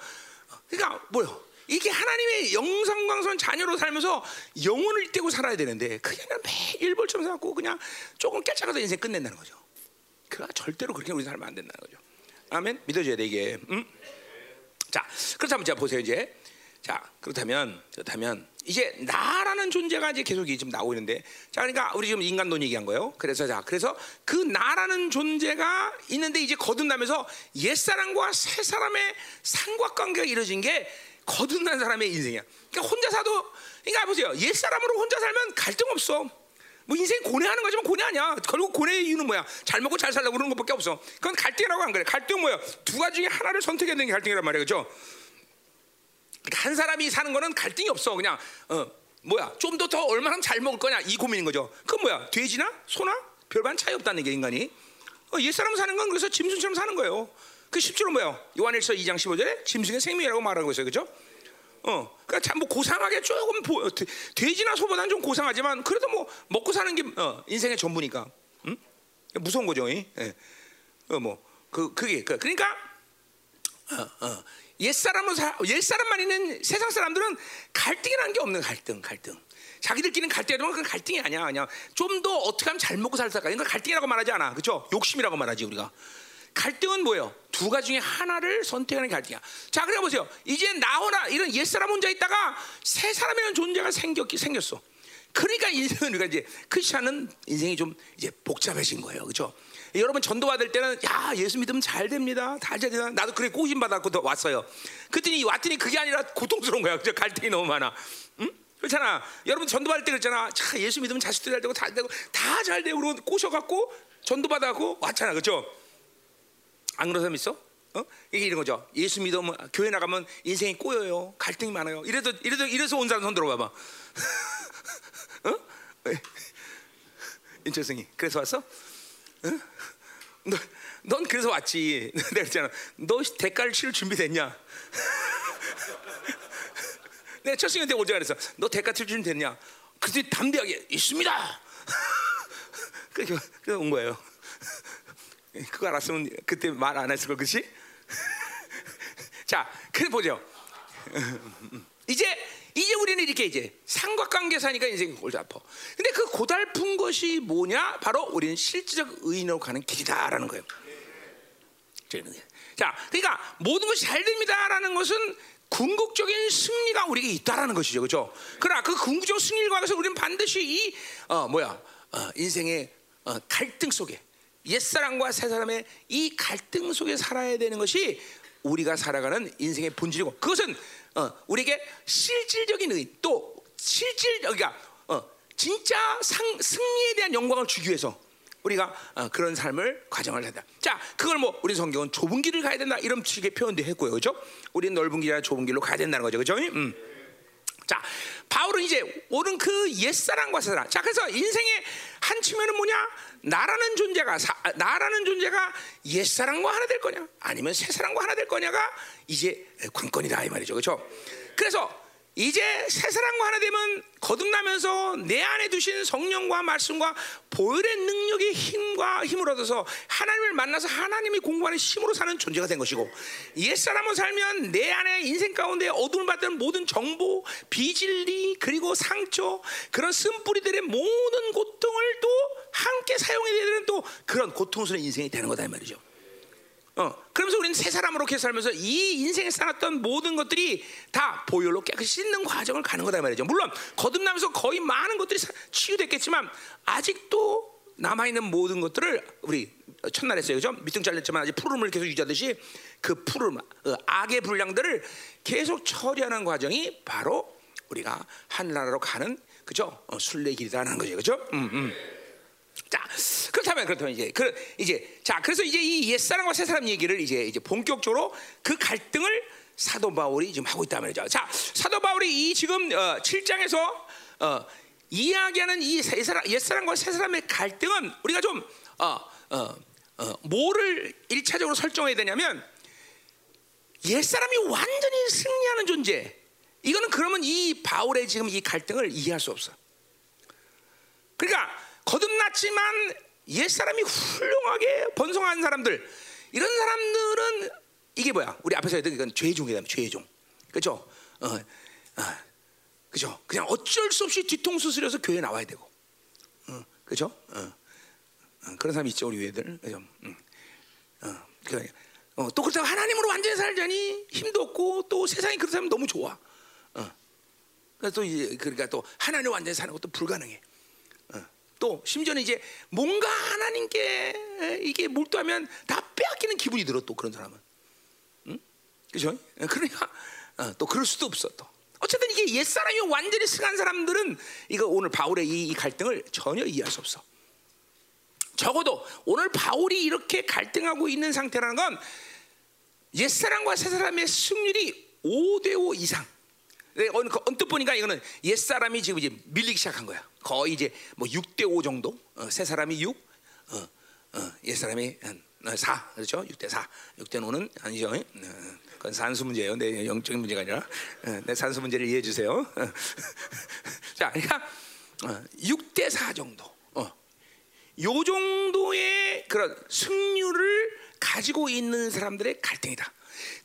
S1: 그러니까 뭐요? 이게 하나님의 영상광선 자녀로 살면서 영혼을 떼고 살아야 되는데 그게 그냥 매일 벌처럼 살고 그냥 조금 깨짝하다 인생 끝낸다는 거죠. 그가 절대로 그렇게 우리 살면 안 된다는 거죠. 아멘. 믿어줘야 돼 이게. 음? 자, 그렇다면 자 보세요 이제. 자, 그렇다면 그렇다면 이제 나라는 존재가 이제 계속 지금 나오고 있는데, 자, 그러니까 우리 지금 인간론 얘기한 거예요. 그래서 자, 그래서 그 나라는 존재가 있는데 이제 거듭나면서 옛 사람과 새 사람의 삼각관계가 이루어진 게 거듭난 사람의 인생이야. 그러니까 혼자 사도, 그러니까 보세요. 옛 사람으로 혼자 살면 갈등 없어. 뭐 인생 고뇌하는 거지만 고뇌 아니야. 결국 고뇌의 이유는 뭐야? 잘 먹고 잘 살려고 그러는 것밖에 없어. 그건 갈등이라고 안 그래. 갈등 뭐야? 두 가지 중에 하나를 선택해야 되는 게 갈등이란 말이야, 그렇죠? 그러니까 한 사람이 사는 거는 갈등이 없어. 그냥 어, 뭐야? 좀 더 더 얼마나 잘 먹을 거냐 이 고민인 거죠. 그건 뭐야? 돼지나 소나 별반 차이 없다는 게 인간이. 어, 옛 사람 사는 건 그래서 짐승처럼 사는 거예요. 그 십주로 뭐야? 요한일서 2장 15절에 짐승의 생명이라고 말하고 있어요, 그렇죠? 어, 그러니까 참뭐 고상하게 조금 보, 어, 돼지나 소보다는 좀 고상하지만 그래도 뭐 먹고 사는 게 어, 인생의 전부니까, 응? 무서운 거죠, 예. 어, 뭐 그 그게 그, 그러니까 어, 어. 옛 사람은 옛 사람만 있는 세상 사람들은 갈등이라는 게 없는 갈등, 갈등. 자기들끼리는 갈등이라면 그건 갈등이 아니야, 그냥 좀 더 어떻게 하면 잘 먹고 살까? 이건 갈등이라고 말하지 않아, 그렇죠? 욕심이라고 말하지 우리가. 갈등은 뭐예요? 두 가지 중에 하나를 선택하는 갈등이야. 자, 그래 보세요. 이제 나오나 이런 옛 사람 혼자 있다가 새 사람이라는 존재가 생겼기 생겼어. 그러니까 인생은 우리가 이제 크리스천은 인생이 좀 이제 복잡해진 거예요, 그렇죠? 여러분 전도 받을 때는 야 예수 믿으면 잘 됩니다, 잘 됩니다. 나도 그래 꼬심 받았고 왔어요. 그랬더니 왔더니 그게 아니라 고통스러운 거야. 그죠? 갈등이 너무 많아. 응? 그렇잖아. 여러분 전도 받을 때 그랬잖아. 자 예수 믿으면 자식도 잘 되고 잘 되고 다 잘 되고 그러고 꼬셔갖고 전도 받아고 왔잖아, 그렇죠? 안 그런 사람 있어? 어? 이게 이런 거죠. 예수 믿으면 교회 나가면 인생이 꼬여요. 갈등이 많아요. 이래도 이래도 이래서 온 사람 손 들어봐봐. 어? 인철승이 그래서 왔어? 어? 너, 넌 그래서 왔지. 내가 그랬잖아. 너 대가를 치를 준비됐냐? 내가 첫승한테 오자 그랬어. 너 대가 칠 준비 됐냐? 그때 담대하게 있습니다. 그래서 온 거예요. 그거 알았으면 그때 말 안 했을 걸, 그렇지? 자, 그래 보죠. 이제 이제 우리는 이렇게 이제 삼각관계 사니까 인생이 골치 아파. 근데 그 고달픈 것이 뭐냐? 바로 우리는 실질적 의인으로 가는 길이다라는 거예요. 자, 그러니까 모든 것이 잘 됩니다라는 것은 궁극적인 승리가 우리에게 있다라는 것이죠, 그렇죠? 그러나 그 궁극적 승리를 위해서 우리는 반드시 이 어, 뭐야 어, 인생의 어, 갈등 속에 옛 사람과 새 사람의 이 갈등 속에 살아야 되는 것이 우리가 살아가는 인생의 본질이고 그것은 어, 우리에게 실질적인 의, 또 실질 그러니까 어, 진짜 상, 승리에 대한 영광을 주기 위해서 우리가 어, 그런 삶을 과정을 한다. 자, 그걸 뭐 우리 성경은 좁은 길을 가야 된다 이런 식의 표현도 했고요, 그렇죠? 우리는 넓은 길이나 좁은 길로 가야 된다는 거죠, 그렇죠? 음. 자, 바울은 이제 오른 그 옛사람과 새사람. 자, 그래서 인생의 한 측면은 뭐냐? 나라는 존재가 사, 나라는 존재가 옛사람과 하나 될 거냐? 아니면 새사람과 하나 될 거냐가 이제 관건이다 이 말이죠. 그렇죠? 그래서 이제 새 사람과 하나 되면 거듭나면서 내 안에 두신 성령과 말씀과 보혈의 능력의 힘과 힘을 얻어서 하나님을 만나서 하나님이 공부하는 힘으로 사는 존재가 된 것이고 옛 사람은 살면 내 안에 인생 가운데 어둠을 받던 모든 정보, 비진리 그리고 상처 그런 쓴뿌리들의 모든 고통을 또 함께 사용해야 되는 또 그런 고통스러운 인생이 되는 거다 이 말이죠. 어, 그러면서 우리는 새 사람으로 이렇게 살면서 이 인생에 살았던 모든 것들이 다 보혈로 깨끗이 씻는 과정을 가는 거다 말이죠. 물론 거듭나면서 거의 많은 것들이 치유됐겠지만 아직도 남아 있는 모든 것들을 우리 첫날 했어요, 그죠? 밑둥 잘렸지만 아직 푸름을 계속 유지하듯이 그 푸름, 어, 악의 분량들을 계속 처리하는 과정이 바로 우리가 하늘나라로 가는 그죠? 어, 순례 길이라는 거죠, 그죠? 음, 음. 자 그렇다면 그렇다면 이제 그 이제 자 그래서 이제 이 옛사람과 새사람 얘기를 이제 이제 본격적으로 그 갈등을 사도 바울이 지금 하고 있단 말이죠. 자 사도 바울이 이 지금 어, 7장에서 어, 이야기하는 이 옛사람, 옛사람과 새사람의 갈등은 우리가 좀 어, 어, 어, 뭐를 일차적으로 설정해야 되냐면 옛사람이 완전히 승리하는 존재. 이거는 그러면 이 바울의 지금 이 갈등을 이해할 수 없어. 그러니까 거듭났지만 옛사람이 훌륭하게 번성한 사람들 이런 사람들은 이게 뭐야? 우리 앞에서 했던 이건 죄종이다. 죄종. 그렇죠? 어, 어, 그죠? 그냥 어쩔 수 없이 뒤통수 쓰려서 교회 나와야 되고, 어, 그죠? 어, 어, 그런 사람 있죠, 우리 교회들, 그죠? 음, 어, 그, 어, 또 그렇다고 하나님으로 완전히 살자니 힘도 없고 또 세상이 그렇다면 너무 좋아. 어. 그래서 또 이제 그러니까 또 하나님 완전히 사는 것도 불가능해. 어. 또 심지어는 이제 뭔가 하나님께 이게 몰두하면 다 빼앗기는 기분이 들어 또 그런 사람은. 응? 그죠? 그러니까 어, 또 그럴 수도 없어 또. 어쨌든 이게 옛 사람이 완전히 승한 사람들은 이거 오늘 바울의 이, 이 갈등을 전혀 이해할 수 없어. 적어도 오늘 바울이 이렇게 갈등하고 있는 상태라는 건 옛사람과 새사람의 승률이 5대5 이상. 네, 언뜻 보니까 이거는 옛 사람이 지금 이제 밀리기 시작한 거야. 거의 이제 뭐 6대 5 정도. 어, 새사람이 6, 어, 어, 옛 사람이 한 4. 그렇죠? 6대 4. 6대 5는 아니죠. 어, 그건 산수 문제예요. 내 영적인 문제가 아니라. 어, 내 산수 문제를 이해해 주세요. 어. 자, 그러니까 6대 4 정도. 요 정도의 그런 승률을 가지고 있는 사람들의 갈등이다.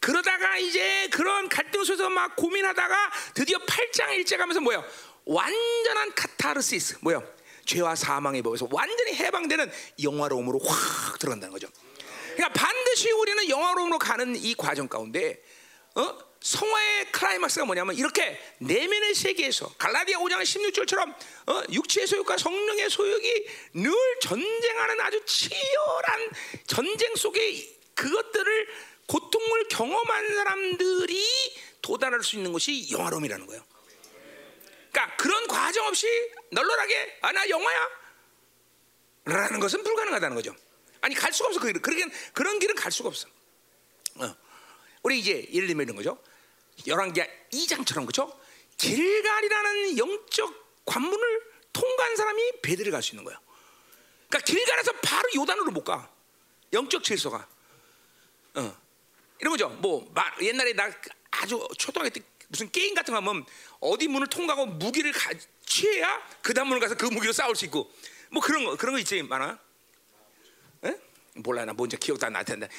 S1: 그러다가 이제 그런 갈등 속에서 막 고민하다가 드디어 8장 일제 가면서 뭐야? 완전한 카타르시스. 뭐야? 죄와 사망의 법에서 완전히 해방되는 영화로움으로 확 들어간다는 거죠. 그러니까 반드시 우리는 영화로움으로 가는 이 과정 가운데 어? 성화의 클라이막스가 뭐냐면 이렇게 내면의 세계에서 갈라디아 5장 16절처럼 어, 육체의 소욕과 성령의 소욕이 늘 전쟁하는 아주 치열한 전쟁 속에 그것들을 고통을 경험한 사람들이 도달할 수 있는 것이 영화로움이라는 거예요. 그러니까 그런 과정 없이 널널하게 아 나 영화야 라는 것은 불가능하다는 거죠. 아니 갈 수가 없어 그 길. 그러긴 그런 길은 갈 수가 없어. 어. 우리 이제 예를 들면 이런 거죠. 열왕기하 2장처럼 그죠? 길갈이라는 영적 관문을 통과한 사람이 베드를 갈 수 있는 거예요. 그러니까 길갈에서 바로 요단으로 못 가. 영적 질서가. 어. 이런 거죠. 뭐 옛날에 나 아주 초등학교 때 무슨 게임 같은 거 하면 어디 문을 통과하고 무기를 가, 취해야 그 다음 문을 가서 그 무기로 싸울 수 있고 뭐 그런 거 그런 거 있지 많아. 에? 몰라 나 뭔지 기억도 안 날 텐데.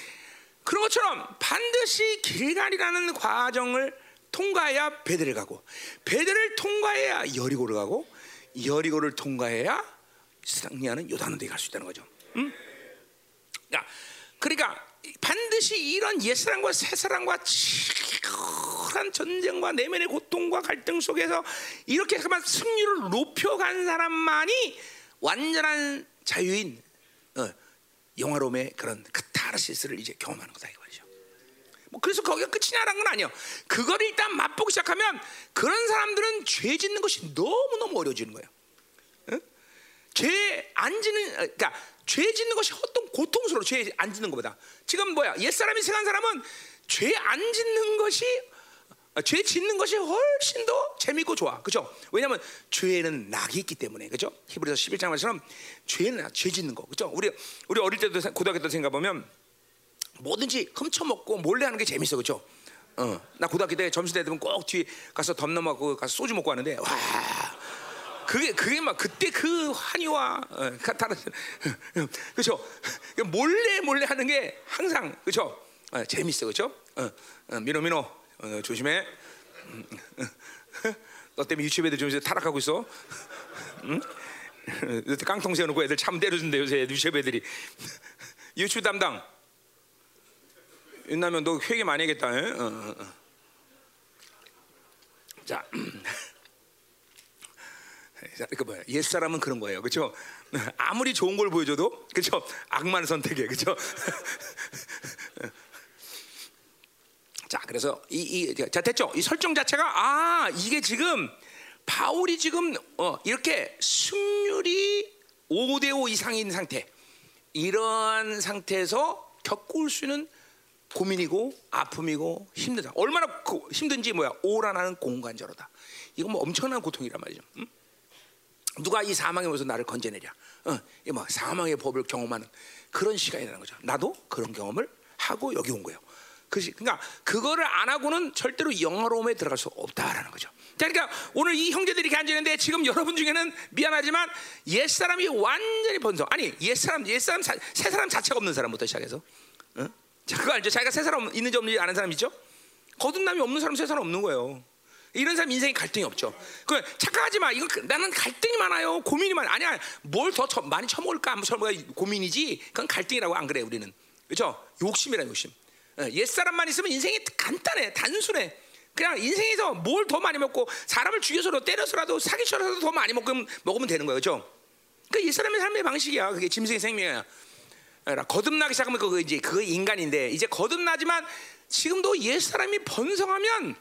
S1: 그런 것처럼 반드시 길갈이라는 과정을 통과해야 베드를 가고 베드를 통과해야 여리고를 가고 여리고를 통과해야 승리하는 요단은 데갈 수 있다는 거죠. 응? 야, 그러니까 반드시 이런 옛사람과 새사람과 치열한 전쟁과 내면의 고통과 갈등 속에서 이렇게 그만 승률을 높여간 사람만이 완전한 자유인 어, 영화로움의 그런 카타르시스를 이제 경험하는 거다 이거죠. 뭐 그래서 거기가 끝이냐라는 건 아니요. 그걸 일단 맛보기 시작하면 그런 사람들은 죄 짓는 것이 너무 너무 어려워지는 거예요. 응? 죄안 짓는 그러니까 죄 짓는 것이 어떤 고통스러워 죄 안 짓는 것보다 지금 뭐야 옛 사람이 생한 사람은 죄 안 짓는 것이 아, 죄 짓는 것이 훨씬 더 재밌고 좋아. 그죠? 왜냐하면 죄에는 낙이 있기 때문에. 그죠? 히브리서 11장 말처럼 죄는 죄 짓는 거. 그죠? 우리 우리 어릴 때도 고등학교 때 생각 보면 뭐든지 훔쳐먹고 몰래 하는 게 재밌어. 그죠? 어, 나 고등학교 때 점심 때 되면 꼭 뒤에 가서 덤 넘어가고 가서 소주 먹고 하는데 와. 그게 그게 막 그때 그 환희와 어, 카타르 그죠? 몰래 몰래 하는 게 항상 그죠? 어, 재밌어 그죠? 어, 어, 민호 민호 어, 조심해. 너 때문에 유치부 애들 좀 타락하고 있어. 응? 깡통 세워놓고 애들 참 때려준대 요새 유치부 애들이. 유치부 담당. 윤나면 너 회개 많이 하겠다. 어, 어, 어. 자, 그 뭐야? 옛 사람은 그런 거예요, 그렇죠? 아무리 좋은 걸 보여줘도, 그렇죠? 악만 선택해, 그렇죠? 자, 그래서 이, 이, 자 됐죠? 이 설정 자체가 아 이게 지금 바울이 지금 어, 이렇게 승률이 5대5 이상인 상태 이러한 상태에서 겪을 수 있는 고민이고 아픔이고 힘들다. 얼마나 힘든지 뭐야 오라나는 공간저로다. 이거 뭐 엄청난 고통이란 말이죠. 응? 누가 이 사망의 몸에서 나를 건져내랴? 어, 이뭐 사망의 법을 경험하는 그런 시간이라는 거죠. 나도 그런 경험을 하고 여기 온 거예요. 그지? 그러니까 그거를 안 하고는 절대로 영화로움에 들어갈 수 없다라는 거죠. 자, 그러니까 오늘 이 형제들이 이렇게 앉아있는데 지금 여러분 중에는 미안하지만 옛 사람이 완전히 번성. 아니 옛 사람, 옛 사람, 새 사람 자체가 없는 사람부터 시작해서. 어? 자, 그거 알죠? 자기가 새 사람 있는지 없는지 아는 사람 있죠? 거듭남이 없는 사람 새 사람 없는 거예요. 이런 사람 인생에 갈등이 없죠. 그 착각하지 마. 이거 나는 갈등이 많아요. 고민이 많아. 아니야. 뭘 더 많이 처먹을까? 안 처먹을까? 고민이지. 그건 갈등이라고 안 그래 우리는. 그렇죠? 욕심이라 욕심. 어, 옛 사람만 있으면 인생이 간단해, 단순해. 그냥 인생에서 뭘 더 많이 먹고 사람을 죽여서도 때려서라도 사기쳐서도 더 많이 먹으면, 먹으면 되는 거예요, 그렇죠? 그옛 사람의 삶의 방식이야. 그게 짐승의 생명이야. 거듭나기 시작하면 그거 이제 그 인간인데 이제 거듭나지만 지금도 옛 사람이 번성하면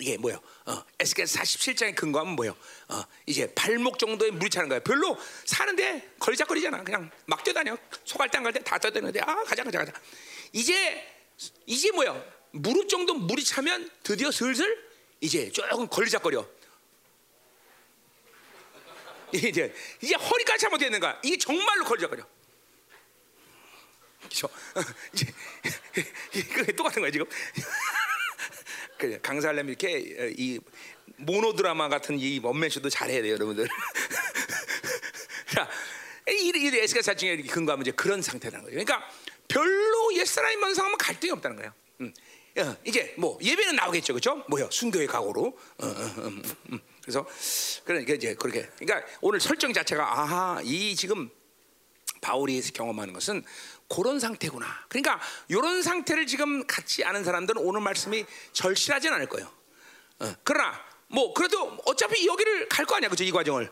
S1: 이게 뭐요? 어, 에스겔 47장의 근거하면 뭐요? 어, 이제 발목 정도의 물이 차는 거야. 별로 사는데 걸리작거리잖아. 그냥 막 뛰어다녀. 소갈 땅갈때 다 뛰어다니는데 아 가자 가자 가자. 이제 이제 뭐요? 무릎 정도 물이 차면 드디어 슬슬 이제 조금 걸리작거려. 이제 이제 허리까지 잘못되는 거야. 이게 정말로 걸리작거려. 그렇죠? 이제 이거 똑같은 거야 지금. 그 강사하려면 이렇게 어, 이 모노 드라마 같은 이 원맨쇼도 잘해야 돼요, 여러분들. 자, 이, 이 에스겔 사증에 근거하면 이제 그런 상태라는 거죠. 그러니까 별로 옛사람이 먼성하면 갈등이 없다는 거예요. 음. 어, 이제 뭐 예배는 나오겠죠, 그렇죠? 뭐요? 순교의 각오로. 어, 어, 음, 음. 그래서 그러니까 이제 그렇게. 그러니까 오늘 설정 자체가 아하 이 지금 바울이 경험하는 것은 그런 상태구나. 그러니까 이런 상태를 지금 갖지 않은 사람들은 오늘 말씀이 절실하진 않을 거예요. 어, 그러나 뭐 그래도 어차피 여기를 갈 거 아니야, 그죠? 이 과정을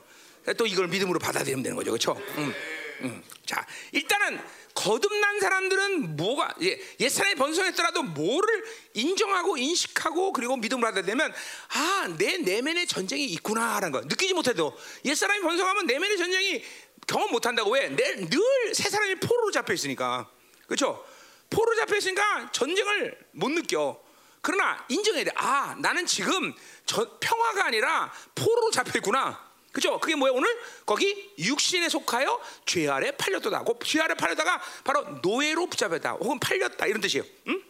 S1: 또 이걸 믿음으로 받아들이면 되는 거죠, 그렇죠? 음, 음. 자, 일단은 거듭난 사람들은 뭐가 예, 옛사람이 번성했더라도 뭐를 인정하고 인식하고 그리고 믿음을 받아들면 아, 내 내면의 전쟁이 있구나라는 거 느끼지 못해도 옛사람이 번성하면 내면의 전쟁이 경험 못 한다고 왜? 늘새 사람이 포로로 잡혀 있으니까. 그렇죠? 포로 잡혀 있으니까 전쟁을 못 느껴. 그러나 인정해야 돼. 아, 나는 지금 저, 평화가 아니라 포로로 잡혀 있구나. 그죠? 그게 뭐야 오늘 거기 육신에 속하여 죄 아래 팔렸다. 죄 아래 팔렸다가 바로 노예로 붙잡혔다. 혹은 팔렸다 이런 뜻이에요. 응?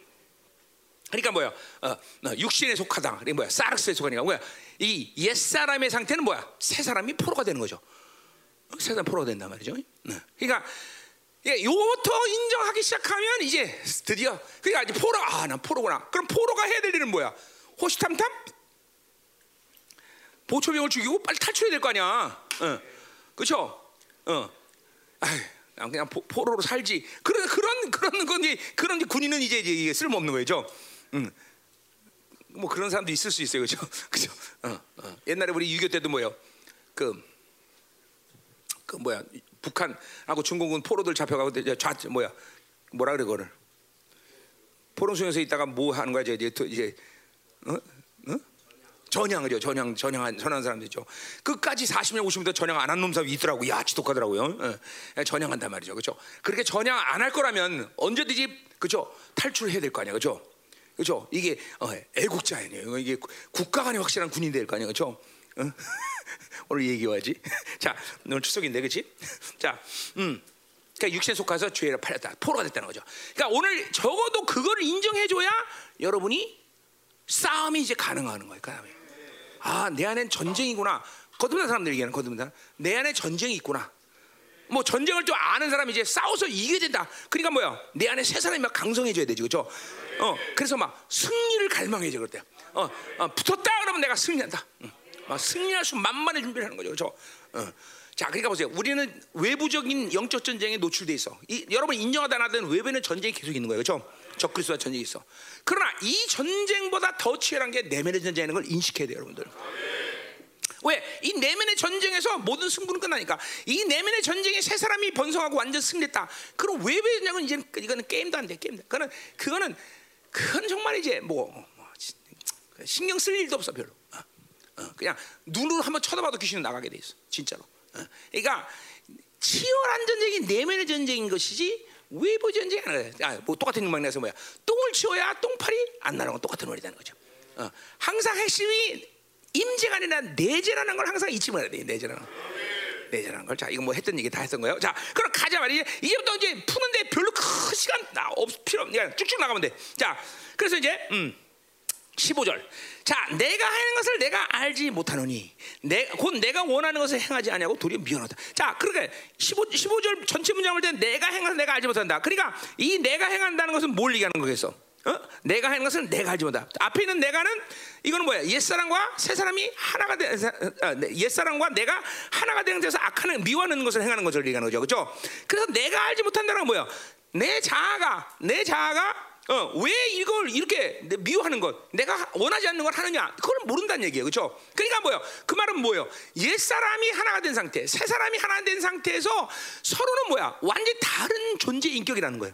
S1: 그러니까 뭐야? 어, 어, 육신에 속하다. 이게 뭐야? 사르스에 속하니까 뭐야? 이 옛 사람의 상태는 뭐야? 새 사람이 포로가 되는 거죠. 세상 포로가 된단 말이죠. 네. 그러니까 예, 요부터 인정하기 시작하면 이제 드디어 그러니까 이제 포로 아난 포로구나. 그럼 포로가 해야 될 일은 뭐야? 호시탐탐 보초병을 죽이고 빨리 탈출해야 될 거 아니야. 어. 그렇죠? 어. 난 그냥 포, 로로 살지. 그런 그런 그런 건지 그런 군인은 이제, 이제 쓸모 없는 거죠. 음. 뭐 그런 사람도 있을 수 있어요, 그렇죠? 그죠? 어, 어. 옛날에 우리 유교 때도 뭐요? 그 그 뭐야 북한하고 중국은 포로들 잡혀가고 좌 뭐야 뭐라 그래 그거를. 포롱수에서 있다가 뭐 하는 거야 이제 이제 어? 어? 전향을요 전향 전향한 전한 사람들이죠. 끝까지 40년 50년 전향 안 한 놈 사람이 있더라고. 야 지독하더라고요. 어. 전향한단 말이죠. 그렇죠 그렇게 전향 안 할 거라면 언제든지 그렇죠 탈출해야 될 거 아니야. 그렇죠 그렇죠 이게 어, 애국자예요. 이게 국가 간의 확실한 군인 될거 그렇죠 어? 오늘 얘기해야지. 자, 오늘 추석인데, 그렇지? 자, 음. 그러니까 육신에 속해서 죄를 팔렸다. 포로가 됐다는 거죠. 그러니까 오늘 적어도 그거를 인정해줘야 여러분이 싸움이 이제 가능한 거예요. 그. 아, 내 안엔 전쟁이구나. 거듭난 사람들 얘기하는 거듭난 내 안에 전쟁이 있구나. 뭐 전쟁을 또 아는 사람이 이제 싸워서 이겨야 된다. 그러니까 뭐야? 내 안에 새 사람이 막 강성해져야 되지, 그렇죠? 어, 그래서 막 승리를 갈망해져 그럴 때. 어, 어, 붙었다 그러면 내가 승리한다. 응. 막 승리할 수 만만의 준비를 하는 거죠. 그렇죠? 어. 자, 그러니까 보세요. 우리는 외부적인 영적 전쟁에 노출돼 있어. 이, 여러분 인정하다 안 하든 외부에는 전쟁이 계속 있는 거예요. 그렇죠? 적그리스도와 전쟁이 있어. 그러나 이 전쟁보다 더 치열한 게 내면의 전쟁이라는 걸 인식해야 돼요, 여러분들. 왜? 이 내면의 전쟁에서 모든 승부는 끝나니까 이 내면의 전쟁에 세 사람이 번성하고 완전 승리했다. 그럼 외부의 전쟁은 이제 이거는 게임도 안 돼, 게임도. 그거는 그거는 그건 정말 이제 뭐, 뭐 신경 쓸 일도 없어 별로. 어, 그냥 눈으로 한번 쳐다봐도 귀신은 나가게 돼 있어. 진짜로. 어, 그러니까 치열한 전쟁이 내면의 전쟁인 것이지 외부 전쟁이 아니라 아, 뭐 똑같은 맥락에서 뭐야 똥을 치워야 똥파리 안 나는 건 똑같은 원리라는 거죠. 어, 항상 핵심이 임재가 아니라 내재라는 걸 항상 잊지 말아야 돼. 내재라는. 내 자라는 걸. 자, 이거 뭐 했던 얘기 다 했던 거예요. 자, 그럼 가자 말이지. 이제부터 이제 푸는데 별로 큰 시간 나- 없 필요 없. 그냥 쭉쭉 나가면 돼. 자, 그래서 이제 음. 15절. 자, 내가 하는 것을 내가 알지 못하노니 내, 곧 내가 원하는 것을 행하지 아니하고 도리어 미워하다. 자, 그러니까 15, 15절 전체 문장을 때 내가 행해서 내가 알지 못한다. 그러니까 이 내가 행한다는 것은 뭘 얘기하는 거겠어? 어? 내가 하는 것은 내가 알지 못한다. 앞에 있는 내가는 이거는 뭐야? 옛사람과 새 사람이 하나가 된 아, 네, 옛사람과 내가 하나가 되는 데서 악하는 미워하는 것을 행하는 것을 얘기하는 거죠. 그렇죠? 그래서 내가 알지 못한다는 건 뭐야? 내 자아가 내 자아가 어, 왜 이걸 이렇게 내- 미워하는 것, 내가 원하지 않는 걸 하느냐, 그걸 모른다는 얘기예요, 그렇죠? 그러니까 뭐요? 그 말은 뭐예요? 옛 사람이 하나가 된 상태, 새 사람이 하나 된 상태에서 서로는 뭐야? 완전 히 다른 존재 인격이라는 거예요.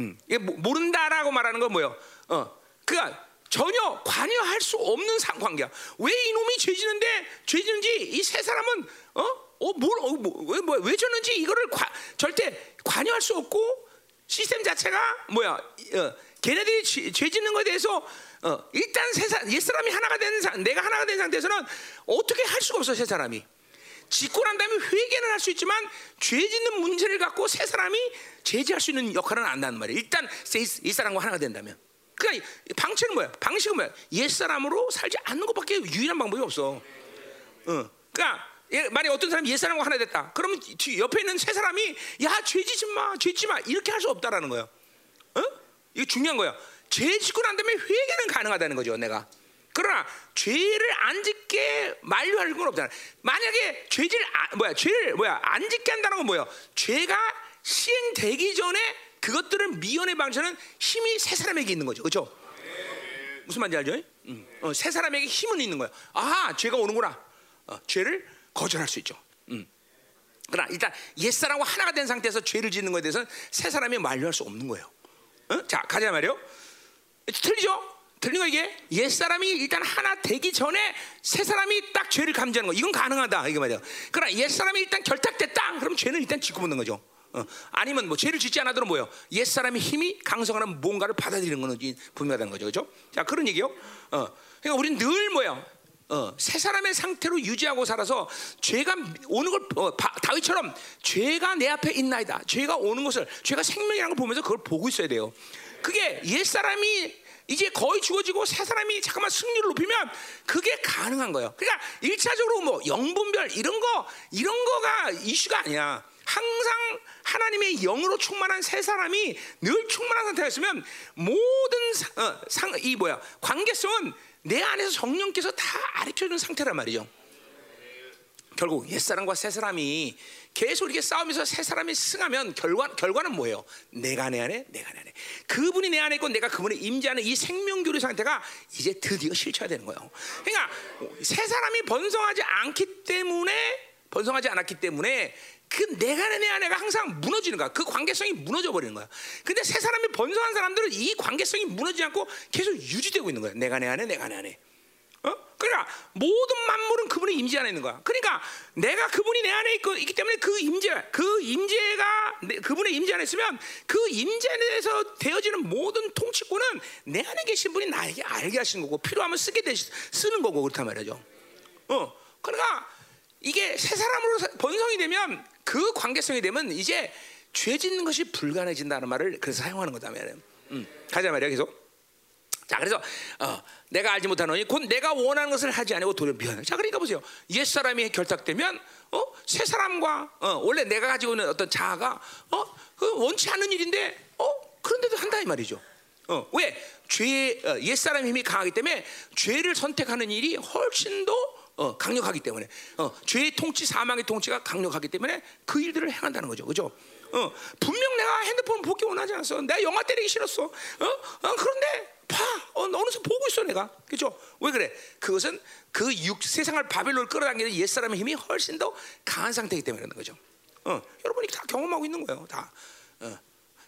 S1: 음, 이게 모- 모른다라고 말하는 건 뭐예요? 어, 그러니까 전혀 관여할 수 없는 상 관계야. 왜 이놈이 죄지는데 죄지는지 이 세 사람은 어, 어, 뭘, 어, 뭐, 왜, 뭐, 왜 졌는지 이거를 과, 절대 관여할 수 없고 시스템 자체가 뭐야? 어, 걔네들이 죄, 죄 짓는 것에 대해서 어, 일단 세 사, 옛 사람이 하나가 된 상, 내가 하나가 된 상태에서는 어떻게 할 수가 없어 세 사람이. 짓고 난 다음에 회개는 할 수 있지만 죄 짓는 문제를 갖고 세 사람이 제재할 수 있는 역할은 안 한단 말이에요. 일단 이 사람과 하나가 된다면. 그러니까 이 방식은 뭐야? 방식은 뭐야? 옛 사람으로 살지 않는 것밖에 유일한 방법이 없어. 어. 그러니까 예, 만약 어떤 사람이 옛 사람과 하나 됐다. 뒤- 옆에 있는 세 사람이 야 죄지지 마, 죄지 마 이렇게 할 수 없다라는 거예요. 어? 이게 중요한 거야. 죄 짓고 난 다음에 회개는 가능하다는 거죠, 내가. 그러나 죄를 안 짓게 만류할 건 없잖아. 만약에 죄질 아, 뭐야 죄를 뭐야 안 짓게 한다는 건 뭐야? 죄가 시행되기 전에 그것들을 미연의 방식은 힘이 세 사람에게 있는 거죠, 그렇죠? 무슨 말인지 알죠? 음. 어, 세 사람에게 힘은 있는 거야. 아, 죄가 오는구나. 어, 죄를 거절할 수 있죠. 음. 그러나 일단 옛 사람과 하나가 된 상태에서 죄를 짓는 것에 대해서는 세 사람이 만류할 수 없는 거예요. 어? 자, 가자 말이요. 틀리죠? 틀린 거 이게 옛 사람이 일단 하나 되기 전에 세 사람이 딱 죄를 감지하는 거 이건 가능하다 이거 말이야. 그러나 옛 사람이 일단 결탁됐다 그럼 죄는 일단 짓고 붙는 거죠. 어. 아니면 뭐 죄를 짓지 않아도 뭐요? 옛 사람의 힘이 강성하는 뭔가를 받아들이는 거는 이- 분명하다는 거죠, 그렇죠? 자 그런 얘기요. 어. 그러니까 우리는 늘 뭐야? 어, 새 사람의 상태로 유지하고 살아서 죄가 오는 걸 어, 바- 다윗처럼 죄가 내 앞에 있나이다. 죄가 오는 것을 죄가 생명이라는 걸 보면서 그걸 보고 있어야 돼요. 그게 옛 사람이 이제 거의 죽어지고 새 사람이 잠깐만 승리를 높이면 그게 가능한 거예요. 그러니까 일차적으로 뭐 영분별 이런 거 이런 거가 이슈가 아니야. 항상 하나님의 영으로 충만한 새 사람이 늘 충만한 상태였으면 모든 상, 어, 상, 이 뭐야 관계성은 내 안에서 성령께서 다 아래켜주는 상태란 말이죠. 결국 옛 사람과 새 사람이 계속 이렇게 싸우면서 새 사람이 승하면 결과 결과는 뭐예요? 내가 내 안에, 내가 내 안에. 그분이 내 안에 있고 내가 그분의 임재하는 이 생명교류 상태가 이제 드디어 실체가 되는 거예요. 그러니까 새 사람이 번성하지 않기 때문에 번성하지 않았기 때문에 그 내가 내 안에가 항상 무너지는 거야. 그 관계성이 무너져 버리는 거야. 근데 새 사람이 번성한 사람들은 이 관계성이 무너지지 않고 계속 유지되고 있는 거야. 내가 내 안에, 내가 내 안에. 어? 그러니까 모든 만물은 그분의 임재 안에 있는 거야. 그러니까 내가 그분이 내 안에 있고 있기 때문에 그 임재, 그 임재가 내- 그분의 임재 안에 있으면 그 임재 안에서 되어지는 모든 통치권은 내 안에 계신 분이 나에게 알게 하시는 거고 필요하면 쓰게 되 쓰는 거고 그렇단 말이죠. 어, 그러니까 이게 새 사람으로 사- 번성이 되면 그 관계성이 되면 이제 죄 짓는 것이 불가능해진다는 말을 그래서 사용하는 거다 말이에요. 음, 가자 말이야 계속. 자 그래서 어, 내가 알지 못하노니 곧 내가 원하는 것을 하지 아니고 도리어 미워하는. 자 그러니까 보세요. 옛 사람이 결탁되면 어, 새 사람과 어, 원래 내가 가지고 있는 어떤 자아가 어, 그 원치 않는 일인데 어, 그런데도 한다 이 말이죠. 어, 왜? 죄, 어, 옛 사람 힘이 강하기 때문에 죄를 선택하는 일이 훨씬 더 어, 강력하기 때문에 어, 죄의 통치, 사망의 통치가 강력하기 때문에 그 일들을 행한다는 거죠, 그죠? 어, 분명 내가 핸드폰 보기 원하지 않았어. 내가 영화 때리기 싫었어. 어? 어, 그런데 봐, 어, 어느새 보고 있어 내가, 그죠? 왜 그래? 그것은 그 육 세상을 바벨론 끌어당기는 옛 사람의 힘이 훨씬 더 강한 상태이기 때문에 그런 거죠. 어, 여러분이 다 경험하고 있는 거예요, 다. 어.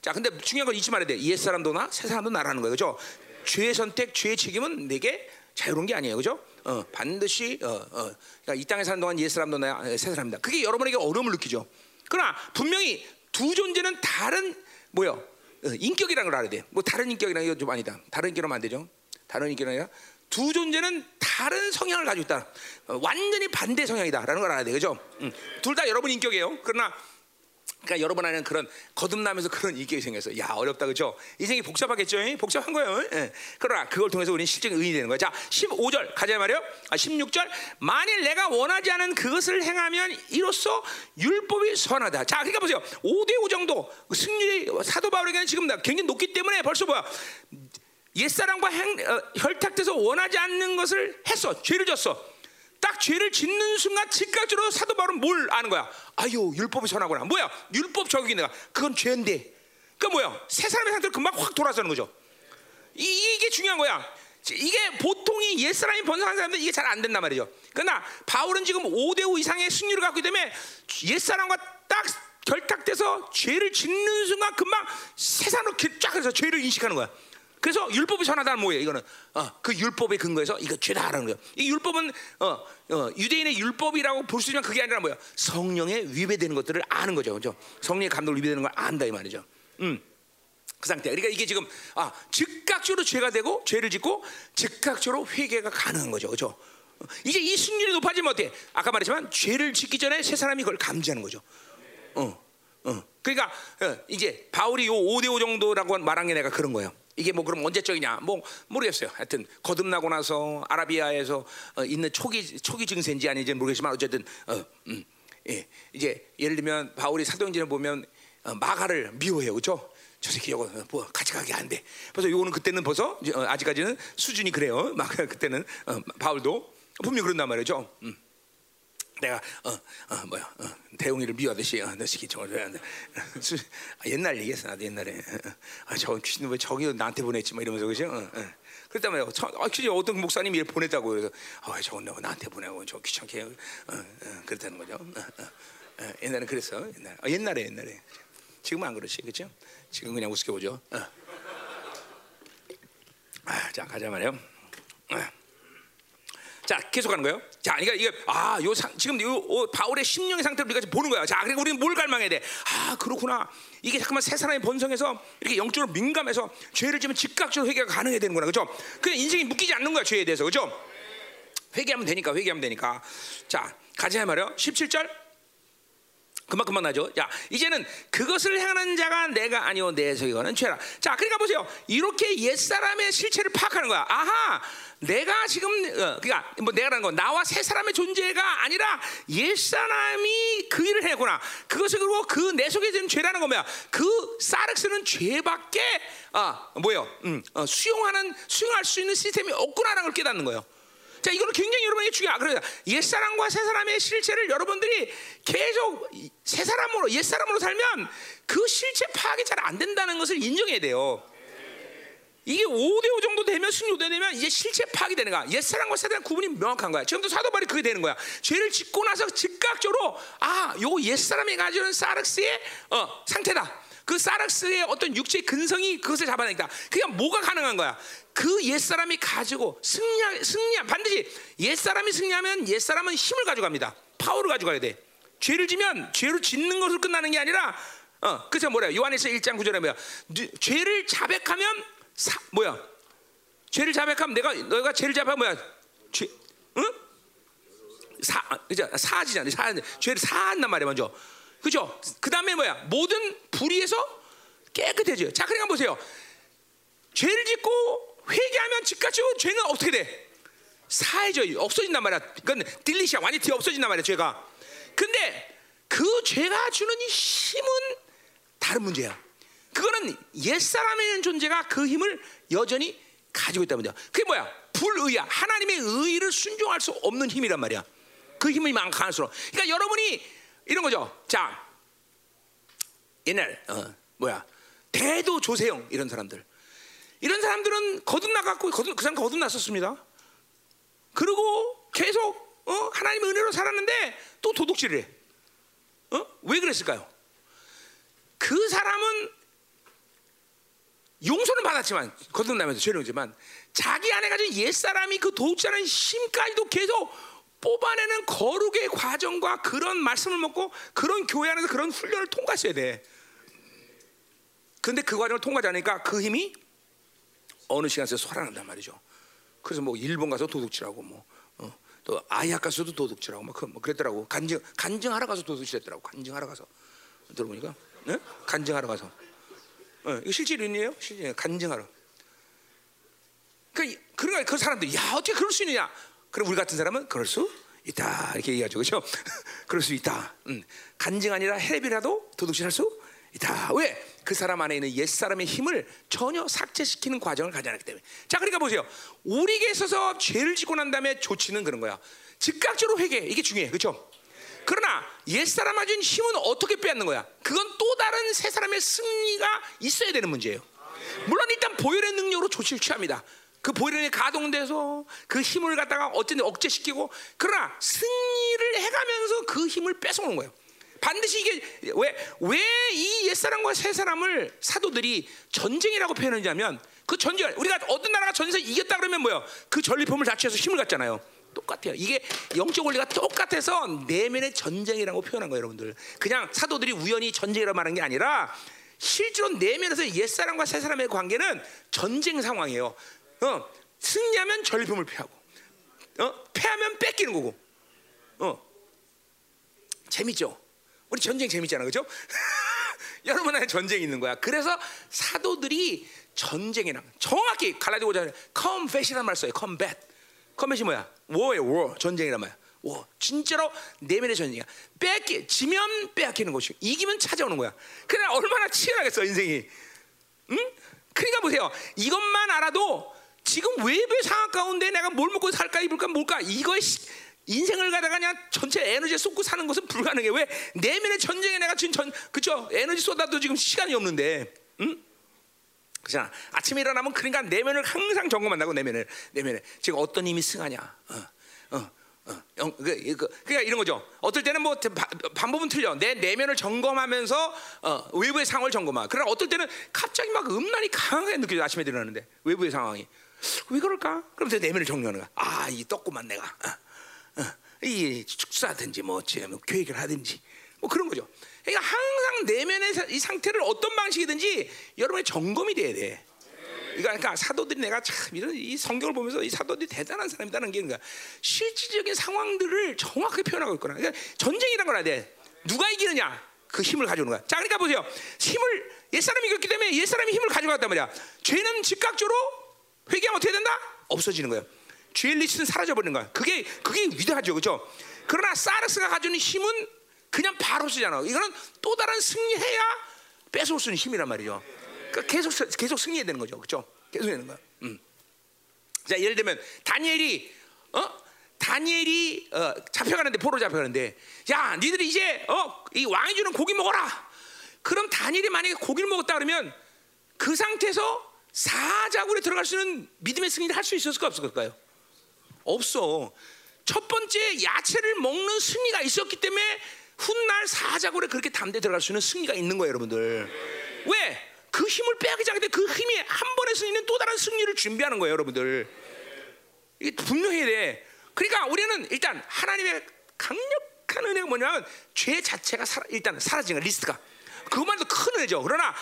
S1: 자, 근데 중요한 건 잊지 말아야 돼. 옛 사람도 나, 새 사람도 나라는 거예요, 그죠? 죄의 선택, 죄의 책임은 내게 자유로운 게 아니에요, 그죠? 어, 반드시 어, 어, 그러니까 이 땅에 사는 동안 옛 사람도 나, 새 사람이다. 그게 여러분에게 어려움을 느끼죠. 그러나 분명히 두 존재는 다른 뭐요? 어, 인격이라는 걸 알아야 돼. 뭐 다른 인격이라는 게좀 아니다. 다른 인격이라면 안 되죠. 다른 인격이 아니라 두 존재는 다른 성향을 가지고 있다. 어, 완전히 반대 성향이다라는 걸 알아야 돼, 그죠? 음. 둘다 여러분 인격이에요. 그러나 그러니까 여러분 안에는 그런 거듭나면서 그런 인격이 생겨서 야 어렵다 그죠? 인생이 복잡하겠죠? 예? 복잡한 거예요. 예. 그러나 그걸 통해서 우리는 실제로 의인이 되는 거야. 자, 15절 가자 말이요. 아, 16절 만일 내가 원하지 않은 그것을 행하면 이로써 율법이 선하다. 자, 그러니까 보세요. 5대5 정도 승률이 사도 바울에게는 지금 굉장히 높기 때문에 벌써 뭐야? 옛사랑과 행, 어, 혈탁돼서 원하지 않는 것을 했어. 죄를 졌어. 딱 죄를 짓는 순간 즉각적으로 사도 바울은 뭘 아는 거야? 아유 율법이 선하구나. 뭐야? 율법 적용이 내가 그건 죄인데. 그 뭐야? 세 사람의 상태로 금방 확 돌아서는 거죠. 이, 게 중요한 거야. 이게 보통이 옛 사람이 번성한 사람들 이게 잘 안 된단 말이죠. 그러나 바울은 지금 5대5 이상의 승률을 갖고 있기 때문에 옛 사람과 딱 결탁돼서 죄를 짓는 순간 금방 세상으로 쫙 해서 죄를 인식하는 거야. 그래서 율법이 선하다는 뭐예요? 이거는 어, 그 율법의 근거에서 이거 죄다라는 거예요. 이 율법은 어, 어, 유대인의 율법이라고 볼 수 있지만 그게 아니라 뭐야? 성령에 위배되는 것들을 아는 거죠, 그죠? 성령의 감독을 위배되는 걸 안다 이 말이죠. 음. 그 상태. 그러니까 이게 지금 아 즉각적으로 죄가 되고 죄를 짓고 즉각적으로 회개가 가능한 거죠, 그죠? 이제 이 승률이 높아지면 어때? 아까 말했지만 죄를 짓기 전에 세 사람이 그걸 감지하는 거죠. 어, 어. 그러니까 어, 이제 바울이 요 5대5 정도라고 말한 게 내가 그런 거예요. 이게 뭐 그럼 언제적이냐? 뭐 모르겠어요. 하여튼 거듭나고 나서 아라비아에서 어, 있는 초기 초기 증세인지 아닌지 모르겠지만 어쨌든 어, 음, 예, 이제 예를 들면 바울이 사도행전을 보면 어, 마가를 미워해요, 그렇죠? 저 새끼 이거 뭐 같이 가게 안 돼. 그래서 요거는 그때는 벌써 어, 아직까지는 수준이 그래요. 막 그때는 어, 바울도 분명 히 그런단 말이죠. 음. 내가 어, 어 뭐야 어, 대웅이를 미워하듯이 어, 너 새끼 돼? 아, 옛날 얘기했어 나도 옛날에 어, 어. 아, 저 귀신 왜 저기 나한테 보냈지 막 이러면서 그죠? 어, 어. 말이야. 저, 아, 진짜 어떤 목사님이 일 보냈다고 그래서 아, 저건 나한테 보내고 저 귀찮게 어, 어, 그랬다는 거죠. 어, 어. 어, 옛날에 그랬어. 옛날. 아, 옛날에 옛날에. 지금은 안 그렇지, 그렇죠? 지금 그냥 우습게 보죠. 어. 아, 자 가자 말이요. 어. 자, 계속하는 거예요. 자, 그러니까 이게 아, 요 상, 지금 요 어, 바울의 심령의 상태를 우리가 보는 거야. 자, 그러니까 우리는 뭘 갈망해야 돼? 아, 그렇구나. 이게 잠깐만 세 사람의 번성해서 이렇게 영적으로 민감해서 죄를 지면 즉각적으로 회개가 가능해야 되는구나, 그죠? 그냥 인생이 묶이지 않는 거야 죄에 대해서, 그죠? 회개하면 되니까, 회개하면 되니까. 자, 가자 말이요. 17절. 금방 금방 나죠. 자, 이제는 그것을 행하는 자가 내가 아니오 내 저기거는 죄라. 자, 그러니까 보세요. 이렇게 옛 사람의 실체를 파악하는 거야. 아하, 내가 지금 어, 그러니까 뭐 내가라는 건 나와 새 사람의 존재가 아니라 옛 사람이 그 일을 했구나. 그것을 그리고 그 내 속에 든 죄라는 거야. 그 사르스는 죄밖에 아 뭐요? 음, 어, 수용하는 수용할 수 있는 시스템이 없구나라는 걸 깨닫는 거예요. 자, 이거는 굉장히 여러분에게 중요해. 그래서 옛사람과 새사람의 실체를 여러분들이 계속 새사람으로, 옛사람으로 살면 그 실체 파악이 잘 안 된다는 것을 인정해야 돼요. 이게 5대5 정도 되면 승리 5대 되면 이제 실체 파악이 되는 거야. 옛사람과 새사람 구분이 명확한 거야. 지금도 사도발이 그게 되는 거야. 죄를 짓고 나서 즉각적으로 아, 요 옛사람이 가지는 사르스의 어, 상태다. 그 사르스의 어떤 육체의 근성이 그것을 잡아내니까 그게 뭐가 가능한 거야? 그 옛사람이 가지고 승리, 승리, 반드시 옛사람이 승리하면 옛사람은 힘을 가져갑니다. 파워를 가져가야 돼. 죄를 지면 죄를 짓는 것으로 끝나는 게 아니라, 어, 그래서 뭐래요? 요한에서 1장 9절에 뭐야? 죄를 자백하면, 사, 뭐야? 죄를 자백하면 내가, 너가 죄를 자백하면 뭐야? 죄, 응? 사, 그죠? 사지잖아. 사, 죄를 사한단 말이야, 먼저. 그죠? 그 다음에 뭐야? 모든 불의에서 깨끗해져요. 자, 그러니까 보세요. 죄를 짓고 회개하면 즉각적으로 죄는 어떻게 돼? 사해져 없어진단 말이야. 그건 딜리시야 완전히 없어진단 말이야 죄가. 근데 그 죄가 주는 이 힘은 다른 문제야. 그거는 옛 사람에 있는 존재가 그 힘을 여전히 가지고 있다는 문제야. 그게 뭐야? 불의야. 하나님의 의를 순종할 수 없는 힘이란 말이야. 그 힘이 강할수록. 그러니까 여러분이 이런 거죠. 자, 옛날 어, 뭐야? 대도 조세영 이런 사람들. 이런 사람들은 거듭나갖고 거듭, 그 사람 거듭났었습니다. 그리고 계속 어? 하나님의 은혜로 살았는데 또 도둑질을 해. 어? 왜 그랬을까요? 그 사람은 용서는 받았지만 거듭나면서 죄령지만 자기 안에 가진 옛 사람이 그 도둑질하는 힘까지도 계속 뽑아내는 거룩의 과정과 그런 말씀을 먹고 그런 교회 안에서 그런 훈련을 통과했어야 돼. 근데 그 과정을 통과하지 않으니까 그 힘이 어느 시간 에서 소란한단 말이죠. 그래서 뭐 일본 가서 도둑질하고 뭐. 어, 또 아이학 가서도 도둑질하고 뭐, 그, 뭐 그랬더라고 간증 간증하러 가서 도둑질했더라고 간증하러 가서 들어보니까 네? 간증하러 가서 어, 이거 실제 일이에요? 실제 간증하러. 그러니까 그러니까 그 사람들 야 어떻게 그럴 수 있느냐? 그럼 우리 같은 사람은 그럴 수 있다. 이렇게 얘기하죠. 그렇죠? 그럴 수 있다. 음. 간증 아니라 헤비라도 도둑질할 수 있다. 왜? 그 사람 안에 있는 옛 사람의 힘을 전혀 삭제시키는 과정을 가지 않았기 때문에. 자 그러니까 보세요. 우리에게 있어서 죄를 짓고 난 다음에 조치는 그런 거야. 즉각적으로 회개. 이게 중요해. 그렇죠 그러나 옛사람 가진 힘은 어떻게 빼앗는 거야? 그건 또 다른 새 사람의 승리가 있어야 되는 문제예요. 물론 일단 보혈의 능력으로 조치를 취합니다. 그 보혈이 가동돼서 그 힘을 갖다가 어쨌든 억제시키고 그러나 승리를 해가면서 그 힘을 뺏어오는 거예요. 반드시 이게 왜 왜 이 옛사람과 새사람을 사도들이 전쟁이라고 표현하냐면 그 전쟁 우리가 어떤 나라가 전쟁에서 이겼다 그러면 뭐요? 그 전리품을 자취해서 힘을 갖잖아요. 똑같아요. 이게 영적 원리가 똑같아서 내면의 전쟁이라고 표현한 거예요, 여러분들. 그냥 사도들이 우연히 전쟁이라고 말한 게 아니라 실제로 내면에서 옛 사람과 새 사람의 관계는 전쟁 상황이에요. 어, 승리하면 전리품을 패하고, 어, 패하면 뺏기는 거고. 어, 재밌죠? 우리 전쟁 재밌잖아, 그죠? 여러분 안에 전쟁이 있는 거야. 그래서 사도들이 전쟁이랑 정확히 갈라디아 오잖아요. 컴뱃이라는 말 써요. 컴뱃. 컴뱃이 뭐야? 워예요, 워. 전쟁이란 말이야. 워. 진짜로 내면의 전쟁이야. 빼앗기, 지면 빼앗기는 것이고, 이기면 찾아오는 거야. 그러나 얼마나 치열하겠어, 인생이. 응? 그러니까 보세요. 이것만 알아도 지금 외부의 상황 가운데 내가 뭘 먹고 살까 입을까 뭘까 이거에 인생을 가다가 그냥 전체 에너지 쏟고 사는 것은 불가능해. 왜 내면의 전쟁에 내가 지금 전 그죠 에너지 쏟아도 지금 시간이 없는데, 응? 그잖아. 아침에 일어나면 그러니까 내면을 항상 점검한다고 내면을 내면에 지금 어떤 힘이 승하냐. 어, 어, 어, 영, 그, 그, 그러니까 이런 거죠. 어떨 때는 뭐 바, 방법은 틀려. 내 내면을 점검하면서 어, 외부의 상황을 점검하. 그러나 어떨 때는 갑자기 막 음란이 강하게 느껴져. 아침에 일어나는데 외부의 상황이 왜 그럴까? 그럼 내 내면을 정리하는 거야. 아, 이 떴구만 내가. 어, 어, 이 축사든지 뭐, 뭐 교육을 하든지 뭐 그런 거죠. 그러니까 항상 내면의 이 상태를 어떤 방식이든지 여러분의 점검이 돼야 돼. 그러니까 사도들이 내가 참 이런 이 성경을 보면서 이 사도들이 대단한 사람이다는 게 그러니까 실질적인 상황들을 정확하게 표현하고 있구나. 그러니까 전쟁이란 걸 알아야 돼. 누가 이기느냐? 그 힘을 가져오는 거야. 자, 그러니까 보세요. 힘을 옛사람이 이겼기 때문에 옛사람이 힘을 가져갔단 말이야. 죄는 즉각적으로 회개하면 어떻게 된다? 없어지는 거예요. 죄의 리스는 사라져 버리는 거야. 그게 그게 위대하죠, 그렇죠? 그러나 사르스가 가지는 힘은 그냥 바로 쓰잖아. 이거는 또 다른 승리해야 뺏어올 수 있는 힘이란 말이죠. 그러니까 계속 계속 승리해야 되는 거죠, 그렇죠? 계속 되는 거야. 음. 자, 예를 들면 다니엘이 어 다니엘이 어, 잡혀가는데 포로 잡혀가는데 야, 니들이 이제 어, 이 왕이 주는 고기 먹어라. 그럼 다니엘이 만약에 고기를 먹었다 그러면 그 상태에서 사자굴에 들어갈 수 있는 믿음의 승리를 할 수 있었을까 없을까요? 없어. 첫 번째 야채를 먹는 승리가 있었기 때문에 훗날 사자굴에 그렇게 담대 들어갈 수 있는 승리가 있는 거예요, 여러분들. 왜? 그 힘을 빼앗기지 않기 때문에 그 힘이 한 번의 승리는 또 다른 승리를 준비하는 거예요, 여러분들. 이게 분명해야 돼. 그러니까 우리는 일단 하나님의 강력한 은혜가 뭐냐면 죄 자체가 사, 일단 사라지는 거야, 리스트가. 그것만도 큰 은혜죠. 그러나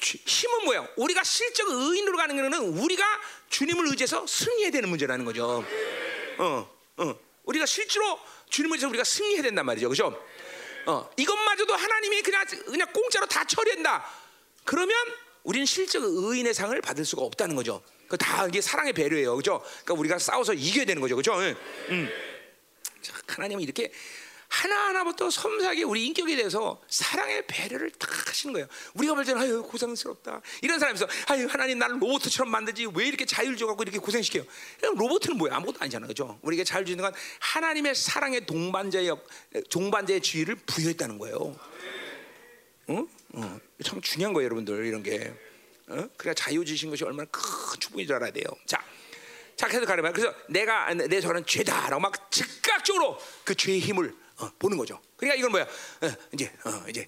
S1: 힘은 뭐야? 우리가 실적 의인으로 가는 거는 우리가 주님을 의지해서 승리해야 되는 문제라는 거죠. 어, 어. 우리가 실제로 주님을 의지해서 우리가 승리해야 된단 말이죠. 그죠? 어, 이것마저도 하나님이 그냥 그냥 공짜로 다 처리한다. 그러면 우리는 실적 의인의 상을 받을 수가 없다는 거죠. 그다 이게 사랑의 배려예요, 그죠? 그러니까 우리가 싸워서 이겨야 되는 거죠, 그죠? 응. 응. 하나님은 이렇게 하나하나부터 섬세하게 우리 인격에 대해서 사랑의 배려를 딱 하시는 거예요. 우리가 볼 때는 아유 고생스럽다 이런 있어. 아유 하나님 나를 로봇처럼 만들지 왜 이렇게 자유를 줘갖고 이렇게 고생시켜요? 로봇은 뭐야 아무것도 아니잖아, 그죠? 우리가 자유 주는 건 하나님의 사랑의 동반자의 동반자의 지위를 부여했다는 거예요. 어? 어. 참 중요한 거예요, 여러분들 이런 게. 어? 그래 자유 주신 것이 얼마나 큰 축복인 줄 알아야 돼요. 자. 자, 계속 가려면 그래서 내가 내 저는 죄다라고 막 즉각적으로 그 죄의 힘을 어, 보는 거죠. 그러니까 이건 뭐야? 어, 이제 어, 이제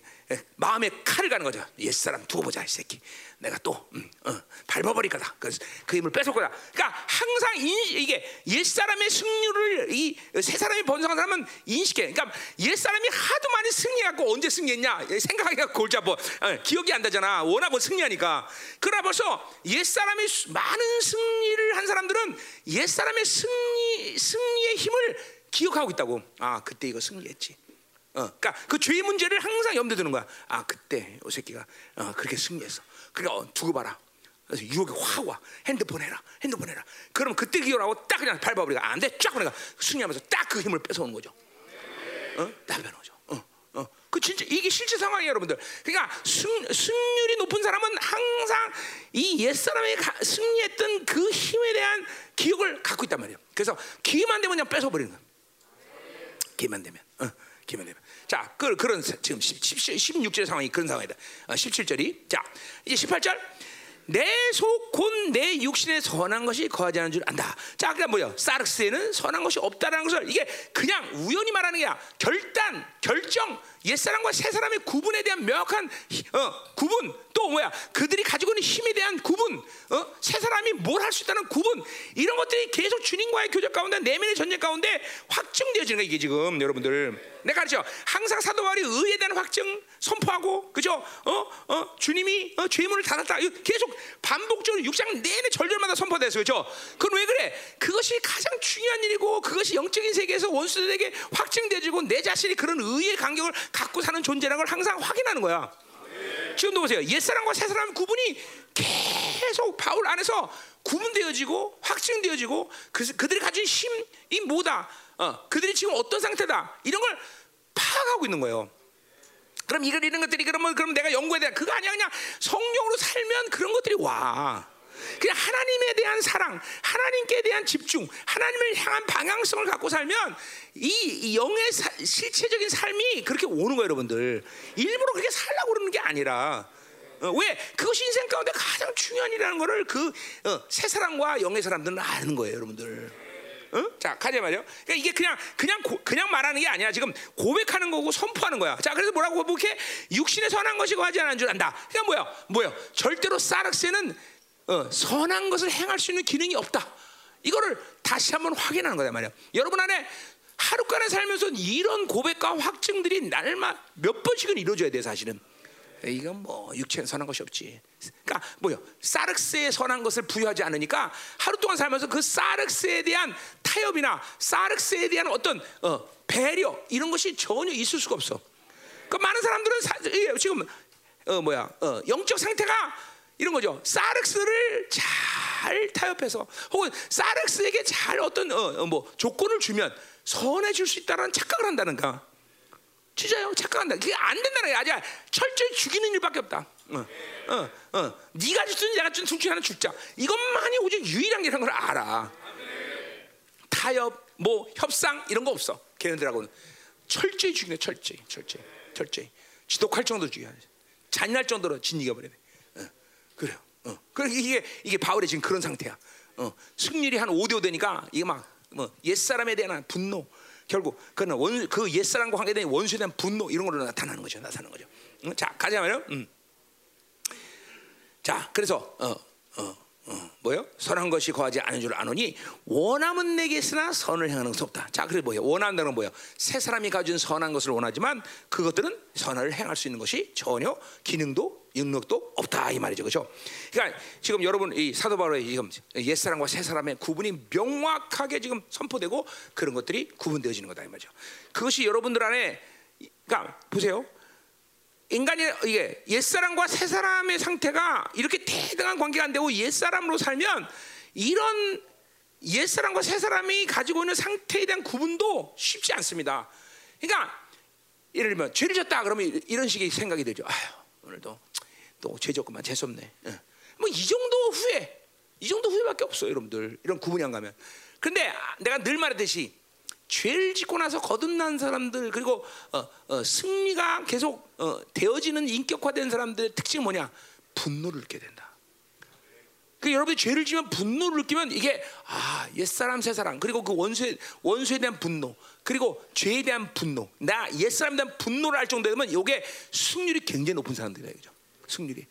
S1: 마음에 칼을 가는 거죠. 옛 사람 두고 보자 이 새끼. 내가 또 음, 어, 밟아버릴 거다. 그래서 그 힘을 뺏을 거다. 그러니까 항상 인, 이게 옛 사람의 승률을 이새 사람이 번성한 사람은 인식해. 그러니까 옛 사람이 하도 많이 승리하고 언제 승리했냐 생각하기가 골자 뭐 어, 기억이 안 나잖아. 워낙 뭐 승리하니까. 그러나 벌써 옛 사람이 많은 승리를 한 사람들은 옛 사람의 승리 승리의 힘을 기억하고 있다고. 아 그때 이거 승리했지. 어, 그러니까 그 죄의 문제를 항상 염두에 두는 거야. 아 그때 이 새끼가 어, 그렇게 승리했어. 그러니까 어, 두고 봐라. 그래서 유혹이 확 와. 핸드폰 해라. 핸드폰 해라. 그러면 그때 기억하고 딱 그냥 밟아버리가 안 돼. 쫙 그러니까 승리하면서 딱 그 힘을 뺏어오는 거죠. 어? 딱 거죠. 어, 어. 그 진짜 이게 실제 상황이에요, 여러분들. 그러니까 승, 승률이 높은 사람은 항상 이 옛사람이 가, 승리했던 그 힘에 대한 기억을 갖고 있단 말이에요. 그래서 기회만 되면 그냥 뺏어버리는 거야. 기회만 되면. 어, 기회만 되면. 자, 그, 그런 사- 지금 10, 16절 상황이 그런 상황이다. 어, 17절이. 자, 이제 18절. 내속곧내 육신에 선한 것이 거하지 않은 줄 안다. 자, 그러니까 뭐야? 사르스에는 선한 것이 없다라는 것을 이게 그냥 우연히 말하는 게 아니라 결단, 결정, 옛사람과 새사람의 구분에 대한 명확한 히- 어, 구분, 또 뭐야? 그들이 가지고 있는 힘에 대한 구분, 어? 새사람이 뭘 할 수 있다는 구분, 이런 것들이 계속 주님과의 교제 가운데 내면의 전쟁 가운데 확증되어지는 거야 이게 지금 여러분들. 내가 가르쳐 항상 사도 바울이 의에 대한 확증 선포하고 그죠? 어? 어? 주님이 어? 죄문을 닫았다. 계속 반복적으로 육장 내내 절절마다 선포돼서 그죠? 그건 왜 그래? 그것이 가장 중요한 일이고 그것이 영적인 세계에서 원수들에게 확증되지고 내 자신이 그런 의의 간격을 갖고 사는 존재라는 걸 항상 확인하는 거야. 지금도 보세요. 옛사람과 새사람 구분이 계속 바울 안에서 구분되어지고 확증되어지고 그, 그들이 가진 힘이 뭐다. 어, 그들이 지금 어떤 상태다. 이런 걸 파악하고 있는 거예요. 그럼 이걸 이런 것들이 그러면 그럼 내가 연구해야 돼. 그거 아니야 그냥 성령으로 살면 그런 것들이 와. 그냥 하나님에 대한 사랑, 하나님께 대한 집중, 하나님을 향한 방향성을 갖고 살면 이, 이 영의 사- 실체적인 삶이 그렇게 오는 거예요, 여러분들. 일부러 그렇게 살라고 그러는 게 아니라 어, 왜 그것이 인생 가운데 가장 중요한 일이라는 거를 그 어, 새 사람과 영의 사람들은 아는 거예요, 여러분들. 어? 자, 가자 말이요. 그러니까 이게 그냥 그냥 고, 그냥 말하는 게 아니라 지금 고백하는 거고 선포하는 거야. 자, 그래서 뭐라고 고백해? 육신에 선한 것이 거하지 않은 줄 안다. 그러니까 뭐야? 뭐야? 절대로 사르스에는 어, 선한 것을 행할 수 있는 기능이 없다. 이거를 다시 한번 확인하는 거다 말이야. 여러분 안에 하루간에 살면서 이런 고백과 확증들이 날마 몇 번씩은 이루어져야 돼 사실은. 이건 뭐 육체에 선한 것이 없지. 그러니까 뭐요? 사르스에 선한 것을 부여하지 않으니까 하루 동안 살면서 그 사르스에 대한 타협이나 사르스에 대한 어떤 어, 배려 이런 것이 전혀 있을 수가 없어. 그 많은 사람들은 사, 지금 어 뭐야 어, 영적 상태가 이런 거죠. 사르스를 잘 타협해서 혹은 사르스에게 잘 어떤 어, 어, 뭐 조건을 주면 선해질 수 있다는 착각을 한다는가. 진짜요? 착각한다. 그게 안 된다는 거야. 아주 철저히 죽이는 일밖에 없다. 어, 어, 어. 네가 주든 내가 주든 둘중 하나 죽자. 이것만이 오직 유일한 게라는 걸 알아. 타협, 뭐 협상 이런 거 없어. 걔네들하고는 철저히 죽이네. 철저히, 철저히, 철저히. 지독할 정도로 죽여. 잔인할 정도로 진이겨 버리네. 어, 그래요. 어. 그 이게 이게 바울의 지금 그런 상태야. 어. 승률이 한 5대 5 되니까 이게 막뭐 옛사람에 대한 분노 결국 그는 원, 그 옛사람과 관계된 원수에 대한 분노 이런 걸로 나타나는 거죠. 나타나는 거죠. 응? 자, 가자 말이요. 음. 자, 그래서 어, 어, 어, 뭐요? 선한 것이 거하지 않은 줄 아노니 원함은 내게 있으나 선을 행하는 것은 없다. 자, 그래 뭐예요? 원한다는 건 뭐예요? 새 사람이 가진 선한 것을 원하지만 그것들은 선을 행할 수 있는 것이 전혀 기능도 능력도 없다 이 말이죠, 그렇죠? 그러니까 지금 여러분 이 사도 바울의 지금 옛 사람과 새 사람의 구분이 명확하게 지금 선포되고 그런 것들이 구분되어지는 거다 이 말이죠. 그것이 여러분들 안에 그러니까 보세요. 인간이 이게 옛사람과 새사람의 상태가 이렇게 대등한 관계가 안 되고 옛사람으로 살면 이런 옛사람과 새사람이 가지고 있는 상태에 대한 구분도 쉽지 않습니다. 그러니까 예를 들면 죄를 졌다 그러면 이런 식의 생각이 들죠. 아휴 오늘도 또 죄 졌구만 재수없네. 뭐 이 정도 후회, 이 정도 후회밖에 없어요, 여러분들. 이런 구분이 안 가면. 근데 내가 늘 말했듯이 죄를 짓고 나서 거듭난 사람들 그리고 어, 어, 승리가 계속 어, 되어지는 인격화된 사람들의 특징이 뭐냐? 분노를 느끼게 된다. 그 여러분이 죄를 지면 분노를 느끼면 이게 아 옛사람 새사람 그리고 그 원수에 원수에 대한 분노 그리고 죄에 대한 분노 나 옛사람에 대한 분노를 할 정도 되면 이게 승률이 굉장히 높은 사람들이에요 그죠 승률이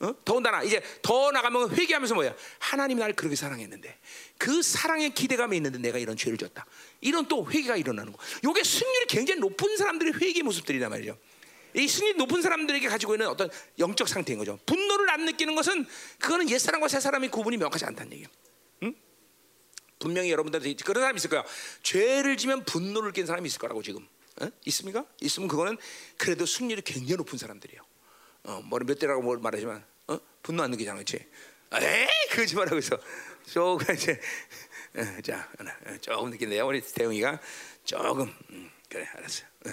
S1: 어? 더군다나 이제 더 나가면 회개하면서 뭐야 하나님이 나를 그렇게 사랑했는데 그 사랑의 기대감이 있는데 내가 이런 죄를 졌다 이런 또 회개가 일어나는 거 이게 승률이 굉장히 높은 사람들의 회개 모습들이란 말이죠 이 승리 높은 사람들에게 가지고 있는 어떤 영적 상태인 거죠. 분노를 안 느끼는 것은 그거는 옛 사람과 새 사람의 구분이 명확하지 않다는 얘기예요. 응? 분명히 여러분들한테 그런 사람 있을 거야. 죄를 지면 분노를 깬 사람이 있을 거라고 지금 어? 있습니까? 있으면 그거는 그래도 승률이 굉장히 높은 사람들이에요. 어, 뭐몇 대라고 뭘 말하지만 어? 분노 안 느끼잖아, 그렇지? 에이, 거짓말하고 있어. 조금 이제 어, 자 어, 조금 느낀대요. 우리 대웅이가 조금 음, 그래 알았어. 어,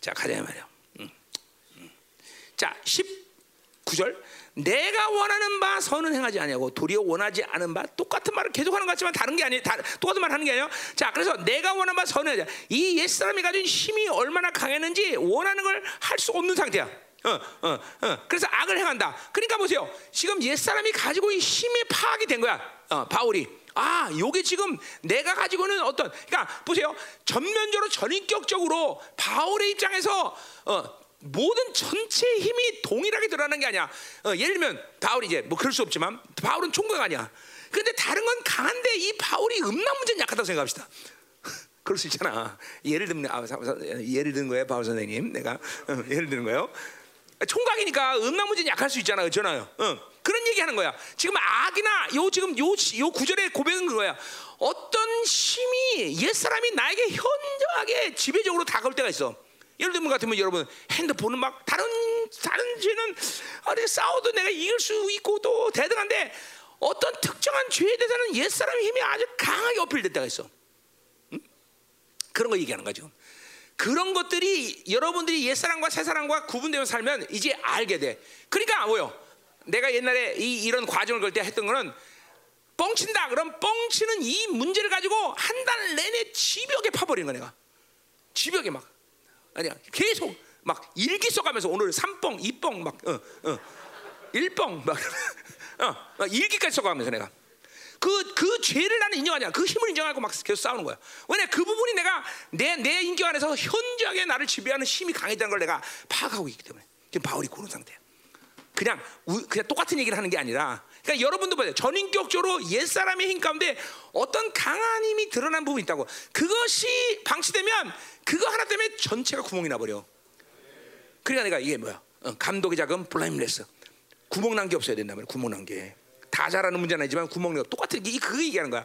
S1: 자 가자 말이야. 음, 음. 자 19절 내가 원하는 바 선은 행하지 아니하고 도리어 원하지 않은 바 똑같은 말을 계속하는 것 같지만 다른 게 아니에요. 다, 똑같은 말 하는 게 아니에요. 자, 그래서 내가 원하는 바 선은 하지. 이 옛사람이 가진 힘이 얼마나 강했는지 원하는 걸 할 수 없는 상태야. 어, 어, 어. 그래서 악을 행한다. 그러니까 보세요. 지금 옛 사람이 가지고 이 힘이 파악이 된 거야. 어, 바울이. 아, 요게 지금 내가 가지고는 어떤, 그러니까 보세요. 전면적으로 전인격적으로 바울의 입장에서 어, 모든 전체 힘이 동일하게 드러나는 게 아니야. 어, 예를 들면 바울이 이제 뭐 그럴 수 없지만 바울은 총각 아니야. 근데 다른 건 강한데 이 바울이 음란 문제는 약하다고 생각합시다. 그럴 수 있잖아. 예를 들면 아, 예를 드는 거예요, 바울 선생님. 내가 어, 예를 드는 거예요. 총각이니까 음란 문제는 약할 수 있잖아, 그렇잖아요. 어, 그런 얘기하는 거야. 지금 악이나 요 지금 요, 요 구절의 고백은 그거야. 어떤 힘이 옛 사람이 나에게 현저하게 지배적으로 다가올 때가 있어. 예를 들면 같으면 여러분 핸드폰은 막 다른 다른 죄는 아니 싸워도 내가 이길 수 있고 또 대등한데 어떤 특정한 죄에 대해서는 옛 사람의 힘이 아주 강하게 어필될 때가 있어. 응? 그런 거 얘기하는 거죠. 그런 것들이 여러분들이 옛 사람과 새 사람과 구분되며 살면 이제 알게 돼. 그러니까 뭐요? 내가 옛날에 이, 이런 과정을 걸 때 했던 거는 뻥친다. 그럼 뻥치는 이 문제를 가지고 한 달 내내 집벽에 파버리는 거 내가. 집벽에 막 아니야 계속 막 일기 써가면서 오늘 3뻥, 2뻥 막 어, 어. 1뻥 막, 어, 막 일기까지 써가면서 내가 그, 그 죄를 나는 인정하냐 그 힘을 인정하고 막 계속 싸우는 거야 왜냐 그 부분이 내가 내, 내 인격 안에서 현저하게 나를 지배하는 힘이 강했다는 걸 내가 파악하고 있기 때문에 지금 바울이 그런 상태야 그냥 우, 그냥 똑같은 얘기를 하는 게 아니라 그러니까 여러분도 보세요. 전인격적으로 옛 사람의 힘 가운데 어떤 강한 힘이 드러난 부분이 있다고. 그것이 방치되면 그거 하나 때문에 전체가 구멍이 나버려. 그러니까 내가 이게 뭐야? 어, 감독의 자금 블라임레스. 구멍 난 게 없어야 된다 말이야. 구멍 난 게. 다 잘하는 문제는 아니지만 구멍 난 게. 똑같은 이 그거 얘기하는 거야.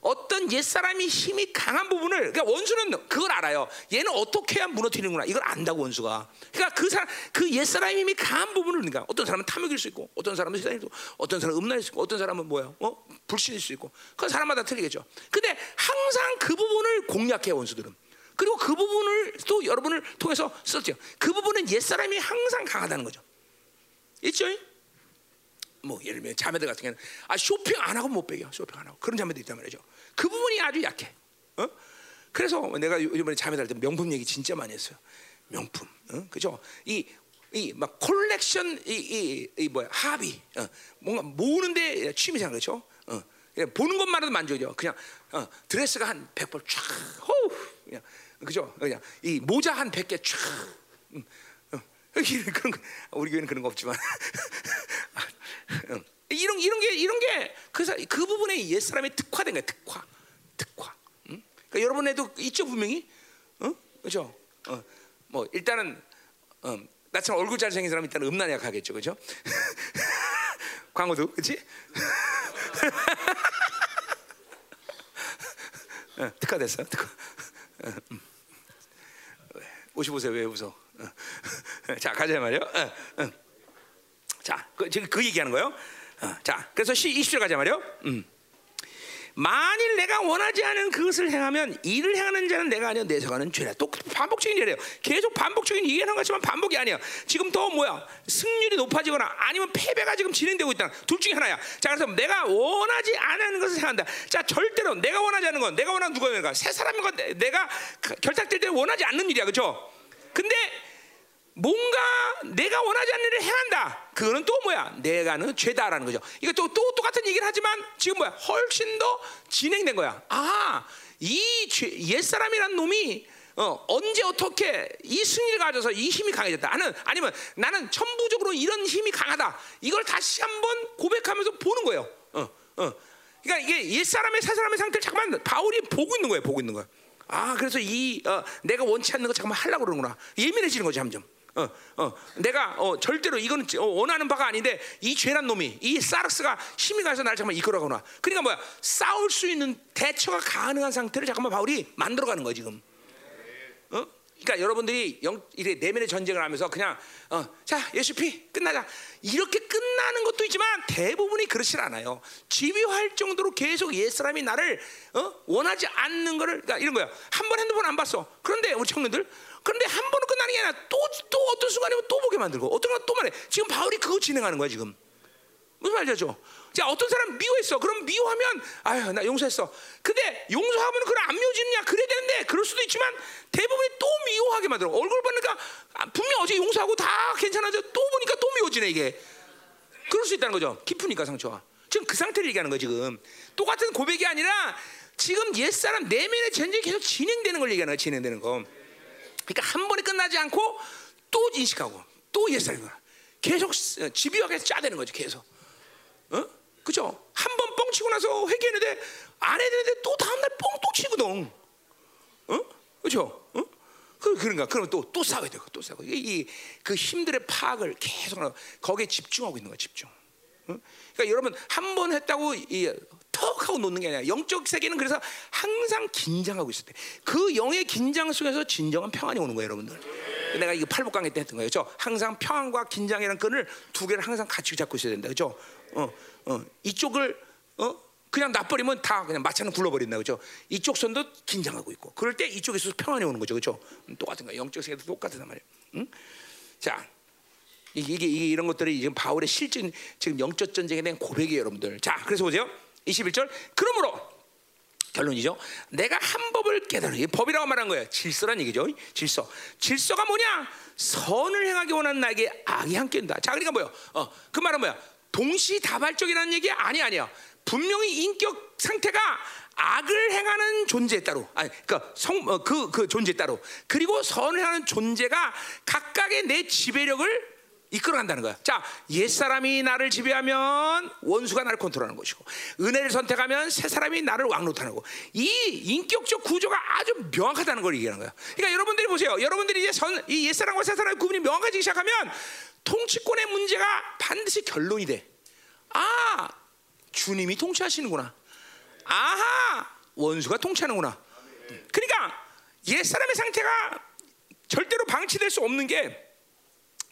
S1: 어떤 옛사람이 힘이 강한 부분을 그러니까 원수는 그걸 알아요. 얘는 어떻게 해야 무너뜨리는구나. 이걸 안다고 원수가. 그러니까 그 사람 그 옛사람의 힘이 강한 부분을 그러니까 어떤 사람은 탐욕일 수 있고 어떤 사람은 있고 어떤 사람은 음란일 수 있고 어떤 사람은 뭐야? 어? 불신일 수 있고. 그 사람마다 틀리겠죠. 근데 항상 그 부분을 공략해 원수들은. 그리고 그 부분을 또 여러분을 통해서 썼죠. 그 부분은 옛사람이 항상 강하다는 거죠. 있죠? 뭐 예를 들면 자매들 같은 경우는 아 쇼핑 안 하고 못 배겨 쇼핑 안 하고 그런 자매도 있단 말이죠. 그 부분이 아주 약해. 어? 그래서 내가 이번에 자매들 때 명품 얘기 진짜 많이 했어요. 명품, 어? 그죠? 이 이 막 콜렉션 이, 이, 이 뭐야 합의 어. 뭔가 모으는데 취미생 그렇죠? 어. 보는 것만으로도 만족이죠. 그냥 어. 드레스가 한 100벌 쫙 호우 그냥 그죠? 그냥 이 모자 한 100개 쫙 음. 어. 그런 거, 우리 교회는 그런 거 없지만 어. 이런 이런 게 이런 게그 그 부분에 옛 사람의 특화된 거야 특화 특화. 응? 그러니까 여러분에도 있죠 분명히, 어? 그렇죠? 어, 뭐 일단은 어, 나처럼 얼굴 잘생긴 사람 일단 음란에 약하겠죠, 그렇죠? 광호도 그렇지? 어, 특화됐어, 특화. 어, 음. 55세 왜 웃어? 어. 자 가자 말이요. 자, 그, 지금 그 얘기하는 거예요. 어, 자, 그래서 20절 가자 말이요. 음. 만일 내가 원하지 않은 그것을 행하면 이를 행하는 자는 내가 아니요 내서 가는 죄라. 또 반복적인 일이에요. 계속 반복적인 얘기를 한 것지만 반복이 아니야. 지금 더 뭐야? 승률이 높아지거나 아니면 패배가 지금 진행되고 있다. 둘 중에 하나야. 자, 그래서 내가 원하지 않은 것을 행한다. 자, 절대로 내가 원하지 않은 건 내가 원하는 누가 새 사람인 내가 결탁될 때 원하지 않는 일이야. 그렇죠? 근데 뭔가 내가 원하지 않는 일을 행한다. 그거는 또 뭐야? 내가는 죄다라는 거죠. 이거 또, 또 똑같은 얘기를 하지만 지금 뭐야? 훨씬 더 진행된 거야. 아, 이 옛사람이란 놈이 어, 언제 어떻게 이 승리를 가져서 이 힘이 강해졌다. 아는 아니면 나는 천부적으로 이런 힘이 강하다. 이걸 다시 한번 고백하면서 보는 거예요. 어, 어. 그러니까 이게 옛사람의 새사람의 상태를 잠깐만 바울이 보고 있는 거예요. 보고 있는 거야. 아, 그래서 이 어, 내가 원치 않는 거 잠깐만 하려고 그러는구나. 예민해지는 거지 점점. 어, 어, 내가 어, 절대로 이거는 어, 원하는 바가 아닌데 이 죄란 놈이 이 사르스가 힘이 가서 날 잠깐만 이끌어가구나. 그러니까 뭐야 싸울 수 있는 대처가 가능한 상태를 잠깐만 바울이 만들어가는 거야 지금. 어? 그러니까 여러분들이 영, 이래 내면의 전쟁을 하면서 그냥 어, 자 예수 피 끝나자 이렇게 끝나는 것도 있지만 대부분이 그렇지 않아요. 집요할 정도로 계속 옛 사람이 나를 어? 원하지 않는 거를 그러니까 이런 거야. 한 번 핸드폰 안 봤어. 그런데 우리 청년들 그런데 한 번은 끝나는 게 아니라 또 또 어떤 순간이면 또 보게 만들고 어떤 건 또 말해. 지금 바울이 그거 진행하는 거야 지금. 무슨 말이죠? 자 어떤 사람 미워했어. 그럼 미워하면 아유 나 용서했어. 근데 용서하면 그걸 안 미워지느냐? 그래야 되는데 그럴 수도 있지만 대부분이 또 미워하게 만들어. 얼굴 보니까 아, 분명 어제 용서하고 다 괜찮아져. 또 보니까 또 미워지네 이게. 그럴 수 있다는 거죠. 깊으니까 상처가. 지금 그 상태를 얘기하는 거 지금. 똑같은 고백이 아니라 지금 옛사람 내면의 전쟁이 계속 진행되는 걸 얘기하는 거야. 진행되는 거. 그러니까 한 번에 끝나지 않고 또 인식하고 또 옛사람이야. 계속 집요하게 짜대는 거지 계속. 어? 그죠? 한 번 뻥치고 나서 회개했는데 안 해야 되는데 또 다음날 뻥 또 치거든. 어? 그죠? 어? 그, 그런가? 그러면 또, 또 싸워야 되고, 또 싸우고. 이, 그 힘들의 파악을 계속 거기에 집중하고 있는 거야, 집중. 어? 그러니까 여러분, 한 번 했다고, 이, 턱 하고 놓는 게 아니라, 영적 세계는 그래서 항상 긴장하고 있을 때, 그 영의 긴장 속에서 진정한 평안이 오는 거예요, 여러분들. 내가 이거 팔복 강의 때 했던 거예요. 그죠? 항상 평안과 긴장이라는 끈을 두 개를 항상 같이 잡고 있어야 된다. 그죠? 어, 어, 이쪽을, 어, 그냥 놔버리면 다 그냥 마차는 굴러버린다 그죠? 이쪽 손도 긴장하고 있고 그럴 때 이쪽에서 평안이 오는 거죠 그죠? 음, 똑같은 거야 영적 세계도 똑같단 말이에요 응? 자 이게, 이게, 이게 이런 것들이 지금 바울의 실제 지금 영적 전쟁에 대한 고백이에요 여러분들 자 그래서 보세요 21절 그러므로 결론이죠. 내가 한 법을 깨달아. 이 법이라고 말한 거예요. 질서란 얘기죠. 질서. 질서가 뭐냐? 선을 행하기 원하는 나에게 악이 함께 온다. 자, 그러니까 뭐요? 어, 그 말은 뭐야? 동시다발적이라는 얘기 아니 아니야. 분명히 인격 상태가 악을 행하는 존재 따로, 아니, 그러니까 성, 어, 그, 그 존재 따로, 그리고 선을 하는 존재가 각각의 내 지배력을 이끌어간다는 거야. 자, 옛 사람이 나를 지배하면 원수가 나를 컨트롤하는 것이고, 은혜를 선택하면 새 사람이 나를 왕노하는 거. 이 인격적 구조가 아주 명확하다는 걸 얘기하는 거야. 그러니까 여러분들이 보세요. 여러분들이 이제 선, 이 옛 사람과 새 사람의 구분이 명확해지기 시작하면 통치권의 문제가 반드시 결론이 돼. 아, 주님이 통치하시는구나. 아하, 원수가 통치하는구나. 그러니까 옛 사람의 상태가 절대로 방치될 수 없는 게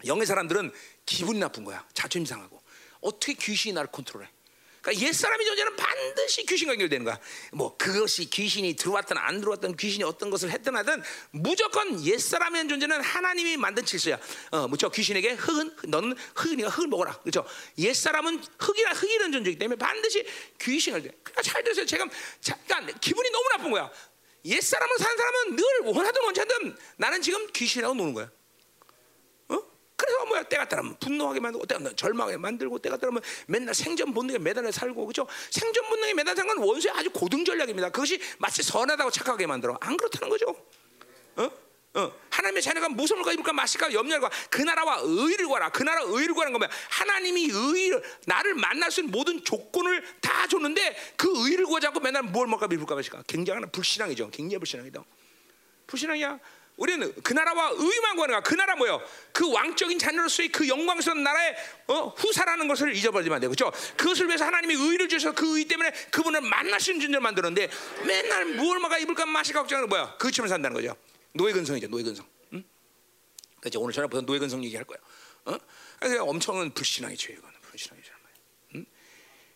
S1: 영의 사람들은 기분이 나쁜 거야. 자존심 상하고. 어떻게 귀신이 나를 컨트롤해? 그러니까 옛 사람의 존재는 반드시 귀신과 연결되는 거야. 뭐 그것이 귀신이 들어왔든 안 들어왔든 귀신이 어떤 것을 했든 하든 무조건 옛 사람의 존재는 하나님이 만든 질서야. 어, 뭐죠? 귀신에게 흙은 너는 흙이니까 흙을 먹어라. 그렇죠? 옛 사람은 흙이라 흙이라는 존재이기 때문에 반드시 귀신을 돼. 그러니까 잘 들으세요. 제가 잠깐 기분이 너무 나쁜 거야. 옛 사람을 사는 사람은 늘 원하든 원치 않든 나는 지금 귀신하고 노는 거야. 그래서 뭐야 때가 따르면 분노하게 만들고 때가 따르면 절망하게 만들고 때가 따르면 맨날 생존 본능에 매달려 살고 그죠? 생존 본능에 매달려 사는 건 원수의 아주 고등 전략입니다. 그것이 마치 선하다고 착하게 만들어 안 그렇다는 거죠. 어? 어. 하나님의 자녀가 무엇을 입을까 마실까 염려할까 그 나라와 의를 구하라 그 나라 의를 구하는 거면 하나님이 의를 나를 만날 수 있는 모든 조건을 다 줬는데 그 의를 구하지 않고 맨날 뭘 먹을까 입을까 마실까 굉장한 불신앙이죠 굉장히 불신앙이다 불신앙이야 우리는 그 나라와 의만 구하는. 그 나라 뭐요? 그 왕적인 자녀로서의 그 영광스러운 나라의 어, 후사라는 것을 잊어버리면 안 돼. 그렇죠? 그것을 위해서 하나님이 의를 주셔서 그 의 때문에 그분을 만날 수 있는 존재를 만들었는데 맨날 무얼 먹어 입을까 마실까 걱정하는 뭐야? 그 춤을 산다는 거죠. 노예 근성이죠. 노예 근성. 응? 그렇죠? 오늘 저녁부터 노예 근성 얘기할 거야. 어? 그러니까 엄청난 불신앙이죠. 이거는 불신앙이죠. 응?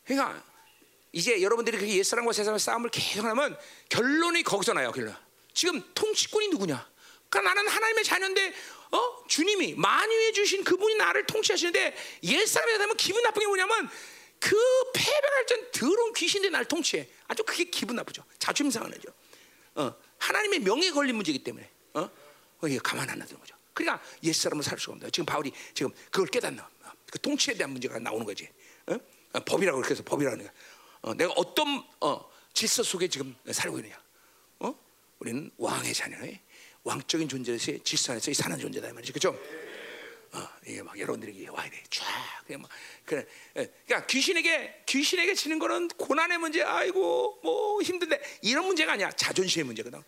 S1: 그러니까 이제 여러분들이 그 옛사람과 새사람의 싸움을 계속하면 결론이 거기서 나요. 결론. 지금 통치권이 누구냐? 그러니까 나는 하나님의 자녀인데 어? 주님이 만유해 주신 그분이 나를 통치하시는데 옛사람이 되면 기분 나쁜 게 뭐냐면 그 패배할 전 더러운 귀신들이 나를 통치해. 아주 그게 기분 나쁘죠. 자존심 상하죠. 어, 하나님의 명예 걸린 문제이기 때문에 어? 이게 가만 안 놔두는 거죠. 그러니까 옛사람을 살 수가 없다. 지금 바울이 지금 그걸 깨닫나. 그 통치에 대한 문제가 나오는 거지. 어? 어 법이라고 그렇게 해서 법이라는 거야. 어, 내가 어떤 어, 질서 속에 지금 살고 있느냐. 어? 우리는 왕의 자녀예 왕적인 존재에서 질서 안에서 사는 존재다 이 말이죠, 그렇죠? 어, 이게 막 여러분들에게 와야 돼, 쫙 그냥 막 그래. 예, 그러니까 귀신에게 귀신에게 지는 거는 고난의 문제, 아이고 뭐 힘든데 이런 문제가 아니야, 자존심의 문제거든.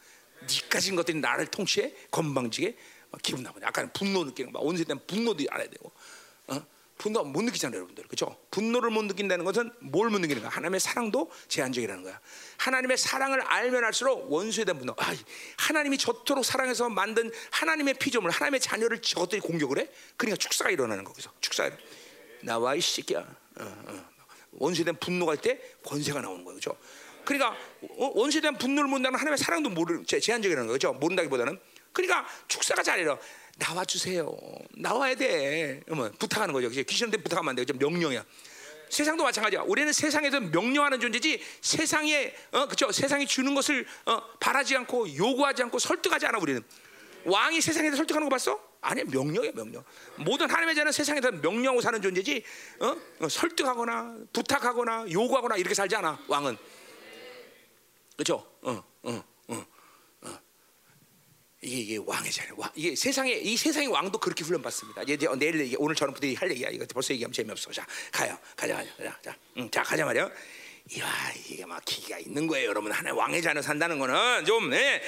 S1: 니까 진 것들이 나를 통치해 건방지게 막 기분 나쁘냐. 아까는 분노 느끼는 거, 온세 때는 분노도 알아야 되고, 어? 분노 못 느끼잖아요, 여러분들. 그렇죠? 분노를 못 느낀다는 것은 뭘 못 느끼는가? 하나님의 사랑도 제한적이라는 거야. 하나님의 사랑을 알면 알수록 원수에 대한 분노. 아, 하나님이 저토록 사랑해서 만든 하나님의 피조물, 하나님의 자녀를 저것들이 공격을 해. 그러니까 축사가 일어나는 거기서. 축사. 나와 이 새끼야. 어, 어. 원수에 대한 분노가 할때 권세가 나오는 거예요, 그렇죠? 그러니까 어, 원수에 대한 분노를 못다는 하나님의 사랑도 모르 제한적이라는 거죠. 모른다기보다는 그러니까 축사가 잘해요. 나와 주세요. 나와야 돼. 뭐 부탁하는 거죠. 귀신한테 부탁하면 안 돼요. 좀 명령이야. 세상도 마찬가지야. 우리는 세상에서 명령하는 존재지 세상에 어 그죠? 세상이 주는 것을 어, 바라지 않고 요구하지 않고 설득하지 않아 우리는. 왕이 세상에서 설득하는 거 봤어? 아니 명령이야 명령. 모든 하나님의 자는 세상에 서 명령하고 사는 존재지 어? 어 설득하거나 부탁하거나 요구하거나 이렇게 살지 않아 왕은. 그렇죠? 어, 어. 이게, 이게 왕의 자리. 와, 이게 세상에 이 세상의 왕도 그렇게 훈련받습니다. 이제 내일 얘기, 오늘 저는 부디 할 얘기야. 이거 벌써 얘기하면 재미없어. 자, 가요. 가자, 가자, 자, 자, 응, 자 가자 말이야. 이야, 이게 막 기가 있는 거예요, 여러분. 하나의 왕의 자녀 산다는 거는 좀, 네,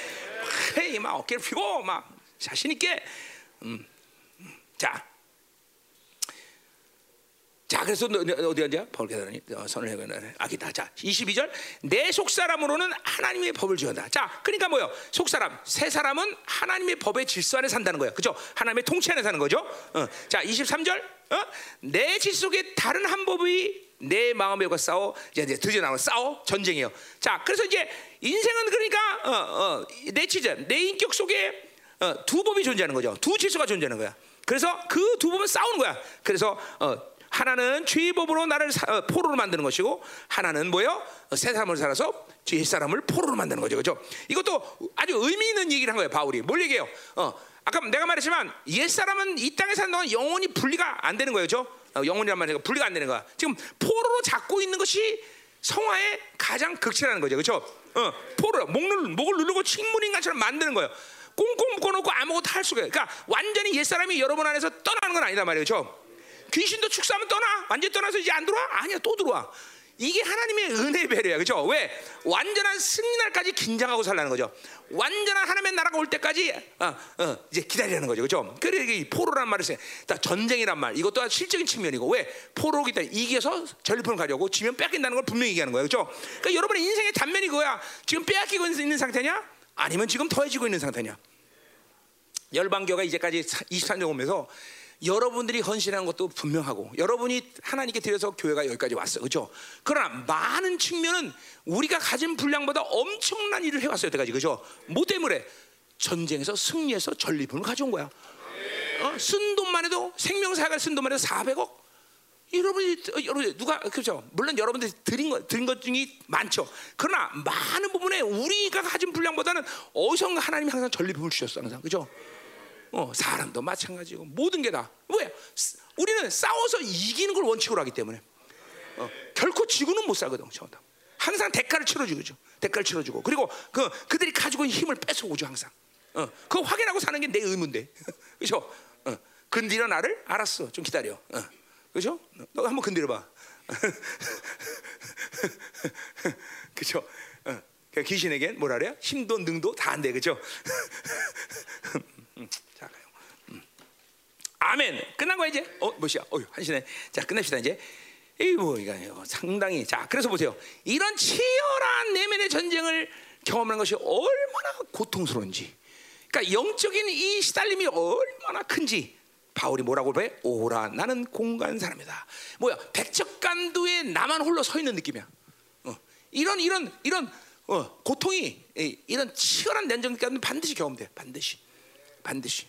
S1: 막 어깨를 펴고 막 자신 있게. 음, 음. 자, 자, 그래서 어디 앉아? 바울 계단이 어, 선을 해거는 아기다. 자, 22절. 내 속사람으로는 하나님의 법을 지어다. 자, 그러니까 뭐요? 속사람, 새 사람은 하나님의 법의 질서 안에 산다는 거예요. 그죠? 하나님의 통치 안에 사는 거죠. 어. 자, 23절. 어? 내 질속에 다른 한 법이 내 마음에 가 싸워 이제 드디어 나와 싸워 전쟁이에요. 자, 그래서 이제 인생은 그러니까 어, 어, 내 지전, 내 인격 속에 어, 두 법이 존재하는 거죠. 두 질서가 존재하는 거야. 그래서 그 두 법은 싸우는 거야. 그래서 어, 하나는 죄의 법으로 나를 사, 어, 포로로 만드는 것이고 하나는 뭐요? 어, 새 사람을 살아서 죄 사람을 포로로 만드는 거죠. 그죠? 이것도 아주 의미 있는 얘기를 한 거예요. 바울이. 뭘 얘기해요? 어, 아까 내가 말했지만 옛 사람은 이 땅에 사는 동안 영원히 분리가 안 되는 거예요. 그죠? 어, 영혼이란 말이니까 분리가 안 되는 거야. 지금 포로로 잡고 있는 것이 성화의 가장 극치라는 거죠. 그렇죠? 어, 포로 목을 목을 누르고 식물인간처럼 만드는 거예요. 꽁꽁 묶어놓고 아무것도 할 수가. 그러니까 완전히 옛 사람이 여러분 안에서 떠나는 건 아니다 말이에요. 그렇죠? 귀신도 축사하면 떠나. 완전 히 떠나서 이제 안 들어와? 아니야, 또 들어와. 이게 하나님의 은혜 배려야, 그렇죠? 왜 완전한 승리 날까지 긴장하고 살라는 거죠. 완전한 하나님의 나라가 올 때까지 어, 어, 이제 기다리는 거죠, 그렇죠? 그래 이 포로란 말을 써요. 전쟁이란 말, 이것도 실적인 측면이고 왜 포로기 때문에 이겨서 전리품을 가져고 지면 뺏긴다는 걸 분명히 얘기하는 거예요, 그렇죠? 그러니까 여러분의 인생의 단면이 그거야. 지금 빼앗기고 있는 상태냐? 아니면 지금 더해지고 있는 상태냐? 열방교가 이제까지 23년 오면서 여러분들이 헌신하는 것도 분명하고 여러분이 하나님께 드려서 교회가 여기까지 왔어. 그죠? 그러나 많은 측면은 우리가 가진 분량보다 엄청난 일을 해왔어요. 여태까지. 그죠? 뭐 때문에? 전쟁에서 승리해서 전리품을 가져온 거야. 어? 쓴 돈만 해도 생명사가 쓴 돈만 해도 400억. 여러분이 어, 여러분 누가 그죠? 물론 여러분들이 드린 것 드린 것 중에 많죠. 그러나 많은 부분에 우리가 가진 분량보다는 어디선가 하나님이 항상 전리품을 주셨어 항상 그죠? 어, 사람도 마찬가지고 모든 게 다. 왜? 우리는 싸워서 이기는 걸 원칙으로 하기 때문에 어, 결코 지구는 못 살거든. 저다. 항상 대가를 치러주고 대가를 치러주고 그리고 그 그들이 가지고 있는 힘을 뺏어오죠 항상. 어, 그거 확인하고 사는 게 내 의무인데, 그렇죠? 어, 건드려 나를 알았어. 좀 기다려. 어, 그렇죠? 너 한번 건드려봐. 그렇죠? 어, 귀신에겐 뭐라 그래요? 힘도 능도 다 안 돼, 그렇죠? 아멘. 끝난 거야 이제. 어, 뭐야? 어휴, 한 시네. 자, 끝냅시다 이제. 이뭐 이거 상당히 자, 그래서 보세요. 이런 치열한 내면의 전쟁을 경험하는 것이 얼마나 고통스러운지. 그러니까 영적인 이 시달림이 얼마나 큰지 바울이 뭐라고 해? 오라 나는 공간 사람이다. 뭐야? 백척간두에 나만 홀로 서 있는 느낌이야. 어. 이런 이런 이런 어, 고통이 이런 치열한 nen전까지는 반드시 경험돼. 반드시. 반드시.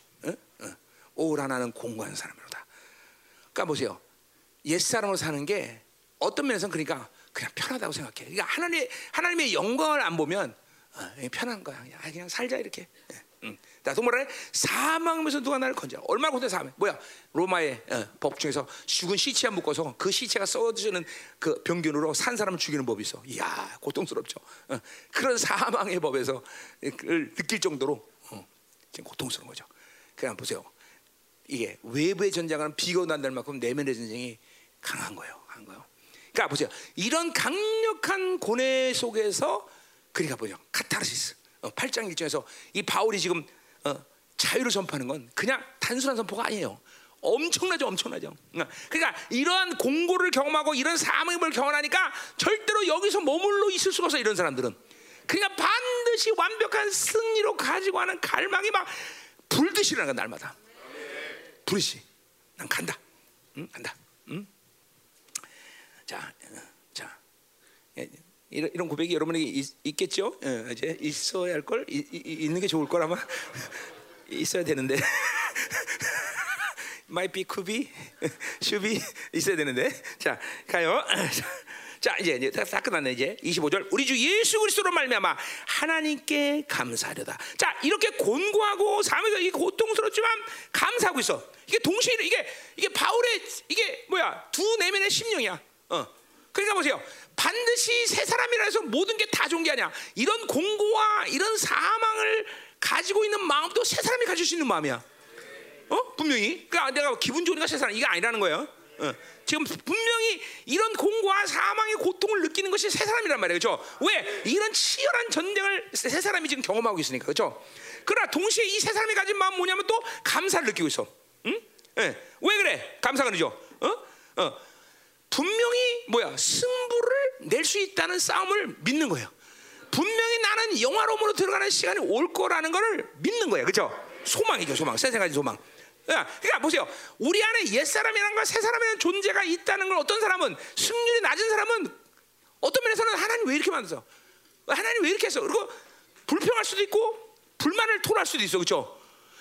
S1: 오라나는 공고한 사람으로다. 그러니까 보세요. 옛 사람으로 사는 게 어떤 면에서는 그러니까 그냥 편하다고 생각해. 그러니까 하나님 하나님의 영광을 안 보면 어, 편한 거야. 그냥, 그냥 살자 이렇게. 예, 응. 나도 뭐라 해? 사망하면서 누가 나를 건져? 얼마나 고통 사망? 뭐야? 로마의 어, 법 중에서 죽은 시체에 묶어서 그 시체가 썩어지는 그 병균으로 산 사람을 죽이는 법이 있어. 이야 고통스럽죠. 어, 그런 사망의 법에서 그걸 느낄 정도로 어, 지금 고통스러운 거죠. 그냥 보세요. 이게 외부의 전쟁은 비교 난될 만큼 내면의 전쟁이 강한 거예요. 강한 거예요. 그러니까 보세요. 이런 강력한 고뇌 속에서 그러니까 보죠. 카타르시스. 어, 8장 1절에서 이 바울이 지금 어, 자유를 선포하는 건 그냥 단순한 선포가 아니에요. 엄청나죠, 엄청나죠. 그러니까 이러한 공고를 경험하고 이런 사명을 경험하니까 절대로 여기서 머물러 있을 수가 없어 이런 사람들은. 그러니까 반드시 완벽한 승리로 가지고 하는 갈망이 막 불듯이 일어나는 날마다. 불듯이. 난 간다. 응? 간다. 응? 자, 어, 자. 예, 이런, 이런 고백이 여러분에게 있, 겠죠 예, 이제 있어야 할 걸, 있는 게 좋을 걸 아마 있어야 되는데. might be, could be, should be 있어야 되는데. 자, 가요. 자, 이제 이제 다, 다 끝났네 이제 25절. 우리 주 예수 그리스도로 말미암아 하나님께 감사하려다. 자, 이렇게 곤고하고 삶에서 이 고통스럽지만 감사하고 있어. 이게 동시에 이게 이게 바울의 이게 뭐야? 두 내면의 심령이야. 어. 그러니까 보세요. 반드시 새 사람이라 해서 모든 게 다 좋은 게 아니야. 이런 공고와 이런 사망을 가지고 있는 마음도 새 사람이 가질 수 있는 마음이야. 어? 분명히. 그러니까 내가 기분 좋으니까 새 사람 이게 아니라는 거예요. 어. 지금 분명히 이런 공고와 사망의 고통을 느끼는 것이 새 사람이란 말이에요. 그렇죠? 왜? 이런 치열한 전쟁을 새 사람이 지금 경험하고 있으니까. 그렇죠? 그러나 동시에 이새 사람이 가진 마음 뭐냐면 또 감사를 느끼고 있어. 응? 네. 왜 그래? 감사가 느죠. 어? 어. 분명히 뭐야? 승부를 낼 수 있다는 싸움을 믿는 거예요. 분명히 나는 영화로으로 들어가는 시간이 올 거라는 것을 믿는 거예요. 그렇죠? 소망이죠, 소망. 세상까지 소망. 그러니까 보세요. 우리 안에 옛 사람이라는 걸, 새 사람이라는 존재가 있다는 걸 어떤 사람은 승률이 낮은 사람은 어떤 면에서는 하나님 왜 이렇게 만들어? 하나님 왜 이렇게 했어? 그리고 불평할 수도 있고 불만을 토할 수도 있어, 그렇죠?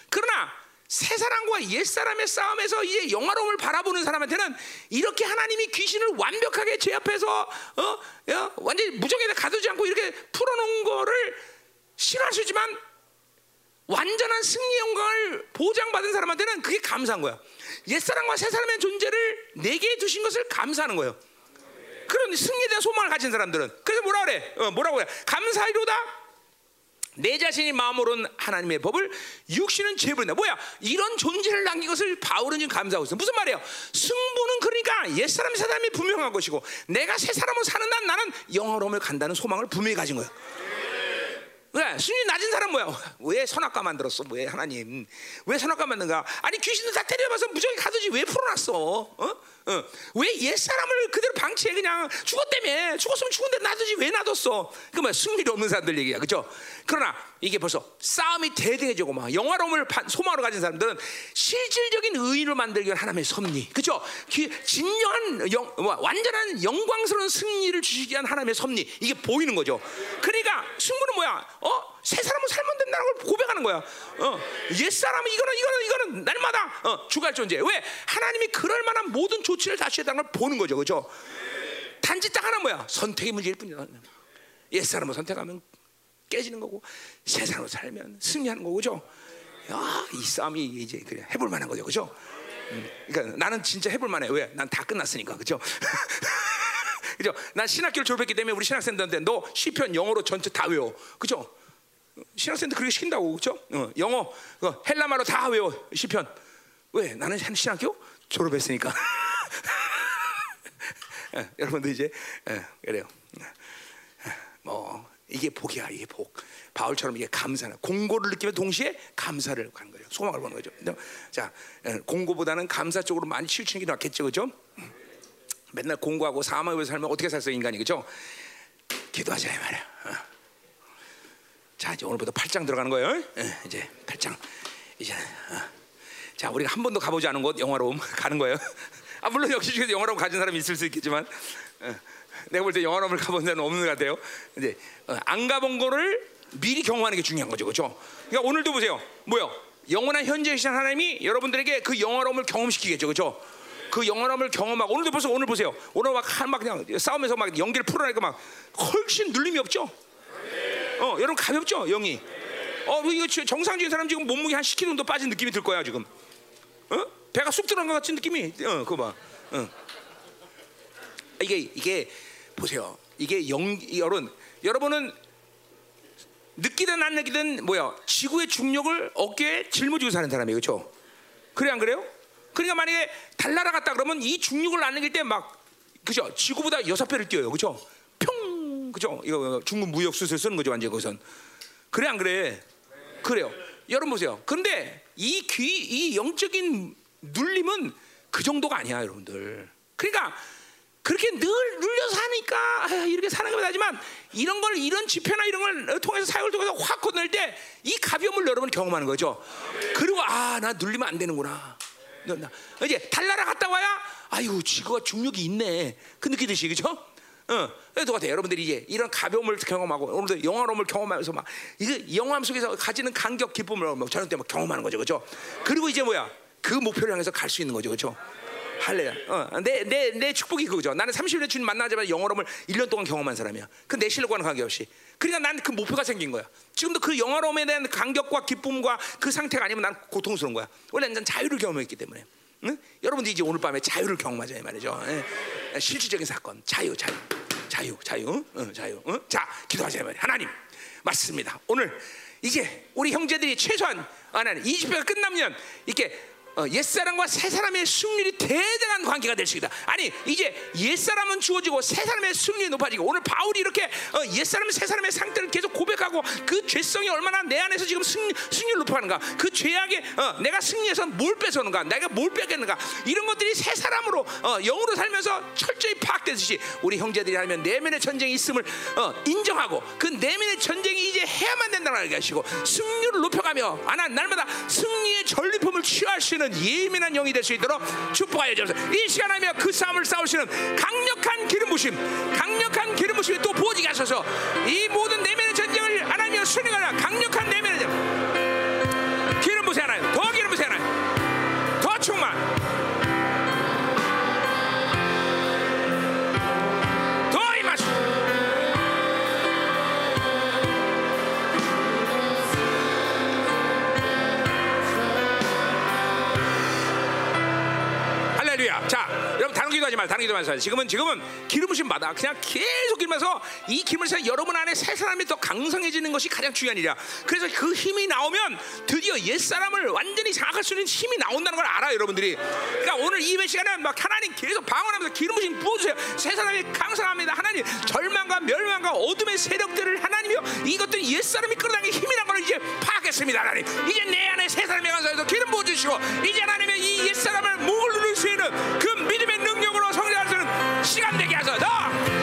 S1: 그러나 새 사람과 옛 사람의 싸움에서 이제 영화로움을 바라보는 사람한테는 이렇게 하나님이 귀신을 완벽하게 제 앞에서 어, 어 완전히 무정에다 가두지 않고 이렇게 풀어놓은 거를 싫어할 수 있지만 완전한 승리 영광을 보장받은 사람한테는 그게 감사한 거야. 옛사람과 새사람의 존재를 내게 두신 것을 감사하는 거예요. 그런 승리에 대한 소망을 가진 사람들은 그래서 뭐라 그래? 어, 뭐라고 해? 감사하리로다. 내 자신이 마음으로는 하나님의 법을 육신은 죄버린다. 뭐야? 이런 존재를 남긴 것을 바울은 지금 감사하고 있어. 무슨 말이에요? 승부는 그러니까 옛사람 새사람이 분명한 것이고 내가 새 사람으로 사는 난 나는 영어로움을 간다는 소망을 분명히 가진 거예요. 왜? 순위 낮은 사람 뭐야? 왜 선악과 만들었어? 왜 하나님? 왜 선악과 만든가? 아니 귀신들 다 때려봐서 무적이 가두지 왜 풀어놨어? 어? 어. 왜옛 사람을 그대로 방치해 그냥 죽었다며 죽었으면 죽은데 놔두지 왜 놔뒀어? 그뭐 승리도 없는 사람들 얘기야, 그죠? 그러나 이게 벌써 싸움이 대등해지고 막 영화로움을 소망으로 가진 사람들은 실질적인 의인을 만들기 위한 하나님의 섭리, 그죠? 진정한 영, 뭐, 완전한 영광스러운 승리를 주시기 위한 하나님의 섭리 이게 보이는 거죠. 그러니까 승부는 뭐야? 어? 새 사람은 살면 된다는 걸 고백하는 거야. 어. 옛 사람은 이거는 이거는 이거는 날마다 어, 주갈 존재. 왜? 하나님이 그럴 만한 모든 조치를 다 취했다는 걸 보는 거죠, 그렇죠? 단지 딱 하나 뭐야? 선택의 문제일 뿐이야. 옛 사람을 선택하면 깨지는 거고 새 사람으로 살면 승리하는 그죠? 야, 이 싸움이 이제 그래 해볼 만한 거죠, 그죠? 음, 그러니까 나는 진짜 해볼 만해. 왜? 난 다 끝났으니까, 그죠? 그죠? 난 신학교를 졸업했기 때문에 우리 신학생들한테 너 시편 영어로 전체 다 외워, 그죠? 신학생들 그렇게 시킨다고 그렇죠? 어, 영어 어, 헬라말로 다 외워 시편. 왜? 나는 신학교 졸업했으니까. 예, 여러분들 이제 예, 그래요. 예, 뭐 이게 복이야 이게 복. 바울처럼 이게 감사는 공고를 느끼면 동시에 감사를 하는 거죠. 소망을 보는 거죠. 자 공고보다는 감사 쪽으로 많이 치우치는 게 낫겠죠, 그렇죠? 맨날 공고하고 위해서 살면 어떻게 살수 인간이 그렇죠? 기도하자 이 말이야. 어. 자 이제 오늘부터 8장 들어가는 거예요. 예, 이제 8장 이제 어. 자 우리가 한 번도 가보지 않은 곳 영화로움 가는 거예요. 아 물론 역시 중에서 영화로움 가진 사람이 있을 수 있겠지만 어. 내가 볼 때 영화로움을 가본 데는 없는 것 같아요. 이제 어, 안 가본 거를 미리 경험하는 게 중요한 거죠, 그렇죠? 그러니까 오늘도 보세요, 뭐요? 영원한 현재이신 하나님이 여러분들에게 그 영화로움을 경험시키겠죠, 그렇죠? 그 영원함을 경험하고 오늘도 벌써 오늘 보세요. 오늘 막, 막 그냥 싸움에서 막 연기를 풀어내니까 막 훨씬 눌림이 없죠. 어, 여러분 가볍죠, 영이. 어, 이거 정상적인 사람 지금 몸무게 한 10kg 정도 빠진 느낌이 들 거야 지금. 어? 배가 쑥 들어간 것 같은 느낌이. 어, 그거 봐. 어. 이게 이게 보세요. 이게 영 여러분 여러분은 느끼든 안 느끼든 뭐야 지구의 중력을 어깨에 짊어지고 사는 사람이에요, 그렇죠? 그래 안 그래요? 그러니까 만약에 달나라 갔다 그러면 이 중력을 안 느낄 때막 그죠? 지구보다 여섯 배를 뛰어요, 그렇죠? 평 그죠? 이거 중국 무역 수술 쓰는 거죠, 완전 거기선. 그래 안 그래? 그래요. 여러분 보세요. 그런데 이 귀, 이 영적인 눌림은 그 정도가 아니야, 여러분들. 그러니까 그렇게 늘 눌려서 하니까 아, 이렇게 사는 게 하지만 이런 걸 이런 지표나 이런 걸 통해서 사역을 통해서 확 건널 때 이 가벼움을 여러분 경험하는 거죠. 그리고 아 나 눌리면 안 되는구나. 이제 달나라 갔다 와야 아유 지구가 중력이 있네. 그 느끼듯이 그죠? 어, 같아. 여러분들이 이제 이런 가벼움을 경험하고 오늘도 영화로움을 경험하면서 막 이게 영화함 속에서 가지는 감격 기쁨을 막 저녁 때막 경험하는 거죠, 그죠? 그리고 이제 뭐야? 그 목표를 향해서 갈 수 있는 거죠, 그죠? 할래야. 어, 내, 내, 내 축복이 그거죠. 나는 30년 주님 만나자마자 영어로움을 1년 동안 경험한 사람이야. 그 내 실력과는 관계없이. 그러니까 난 그 목표가 생긴 거야. 지금도 그 영어로움에 대한 감격과 기쁨과 그 상태가 아니면 난 고통스러운 거야. 원래 난 자유를 경험했기 때문에. 응? 여러분들 이제 오늘 밤에 자유를 경험하자 이 말이죠. 예. 실질적인 사건, 자유, 자유, 자유, 자유, 응, 자유. 응? 자, 기도하자 이 말이야. 하나님, 맞습니다. 오늘 이제 우리 형제들이 최소한 하나님 20회가 끝나면 이렇게 어, 옛사람과 새사람의 승률이 대단한 관계가 될 수 있다. 아니 이제 옛사람은 주어지고 새사람의 승률이 높아지고 오늘 바울이 이렇게 어, 옛사람 새사람의 상태를 계속 고백하고 그 죄성이 얼마나 내 안에서 지금 승, 승률 높아하는가 그 죄악에 어, 내가 승리해서 뭘 뺏어는가 내가 뭘 뺏겠는가 이런 것들이 새사람으로 어, 영으로 살면서 철저히 파악되듯이 우리 형제들이 하면 내면의 전쟁이 있음을 어, 인정하고 그 내면의 전쟁이 이제 해야만 된다는 걸 하시고 승률을 높여가며 아나 날마다 승리의 전리품을 취할 수 있는 예민한 영이 될 수 있도록 축복하여 주옵소서. 이 시간 하며 그 싸움을 싸우시는 강력한 기름 부심, 강력한 기름 부심이 또 부어지게 하셔서 이 모든 내면의 전쟁을 하나님여 순응하라 강력한 내면의 전쟁. 기름 부세 하나님, 더 기름 부세 하나님, 더 충만. 다른 기도하지 마. 지금은 지금은 기름 부심 받아. 그냥 계속 기름면서 이 기름을 서 여러분 안에 새 사람이 더 강성해지는 것이 가장 중요한 일이야. 그래서 그 힘이 나오면 드디어 옛 사람을 완전히 장악할 수 있는 힘이 나온다는 걸 알아, 여러분들이. 그러니까 오늘 이 시간에 막 하나님 계속 방언하면서 기름 부심 부어주세요. 새 사람이 강성합니다. 하나님 절망과 멸망과 어둠의 세력들을 하나님이요 이것들이 옛 사람이 끌어당긴 힘이란 걸 이제 파악했습니다, 하나님. 이제 내 안에 새 사람이 강성해서 기름 부어주시고 이제 하나님의 이 옛 사람을 목을 누를 수 있는 그 믿음의 능력으로 있는 시간 되게 하소서.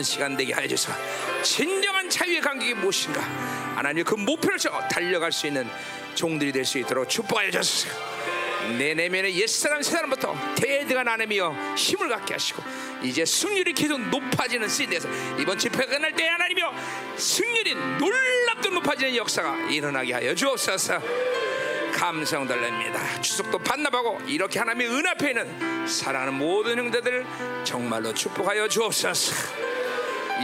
S1: 놀라운 시간 되게 하여 주셔서. 진정한 자유의 간격이 무엇인가? 하나님 그 목표를 저 달려갈 수 있는 종들이 될 수 있도록 축복하여 주소서. 내 내면의 옛사람 새사람부터 대대가 나누며 힘을 갖게 하시고 이제 승률이 계속 높아지는 시대에서 이번 집회가 끝날 때 하나님이여 승률이 놀랍도록 높아지는 역사가 일어나게 하여 주옵소서. 감성 달랍니다. 추석도 반납하고 이렇게 하나님의 은 앞에 있는 사랑하는 모든 형제들 정말로 축복하여 주옵소서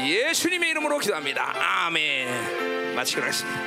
S1: 예수님의 이름으로 기도합니다. 아멘. 마치도록 하겠습니다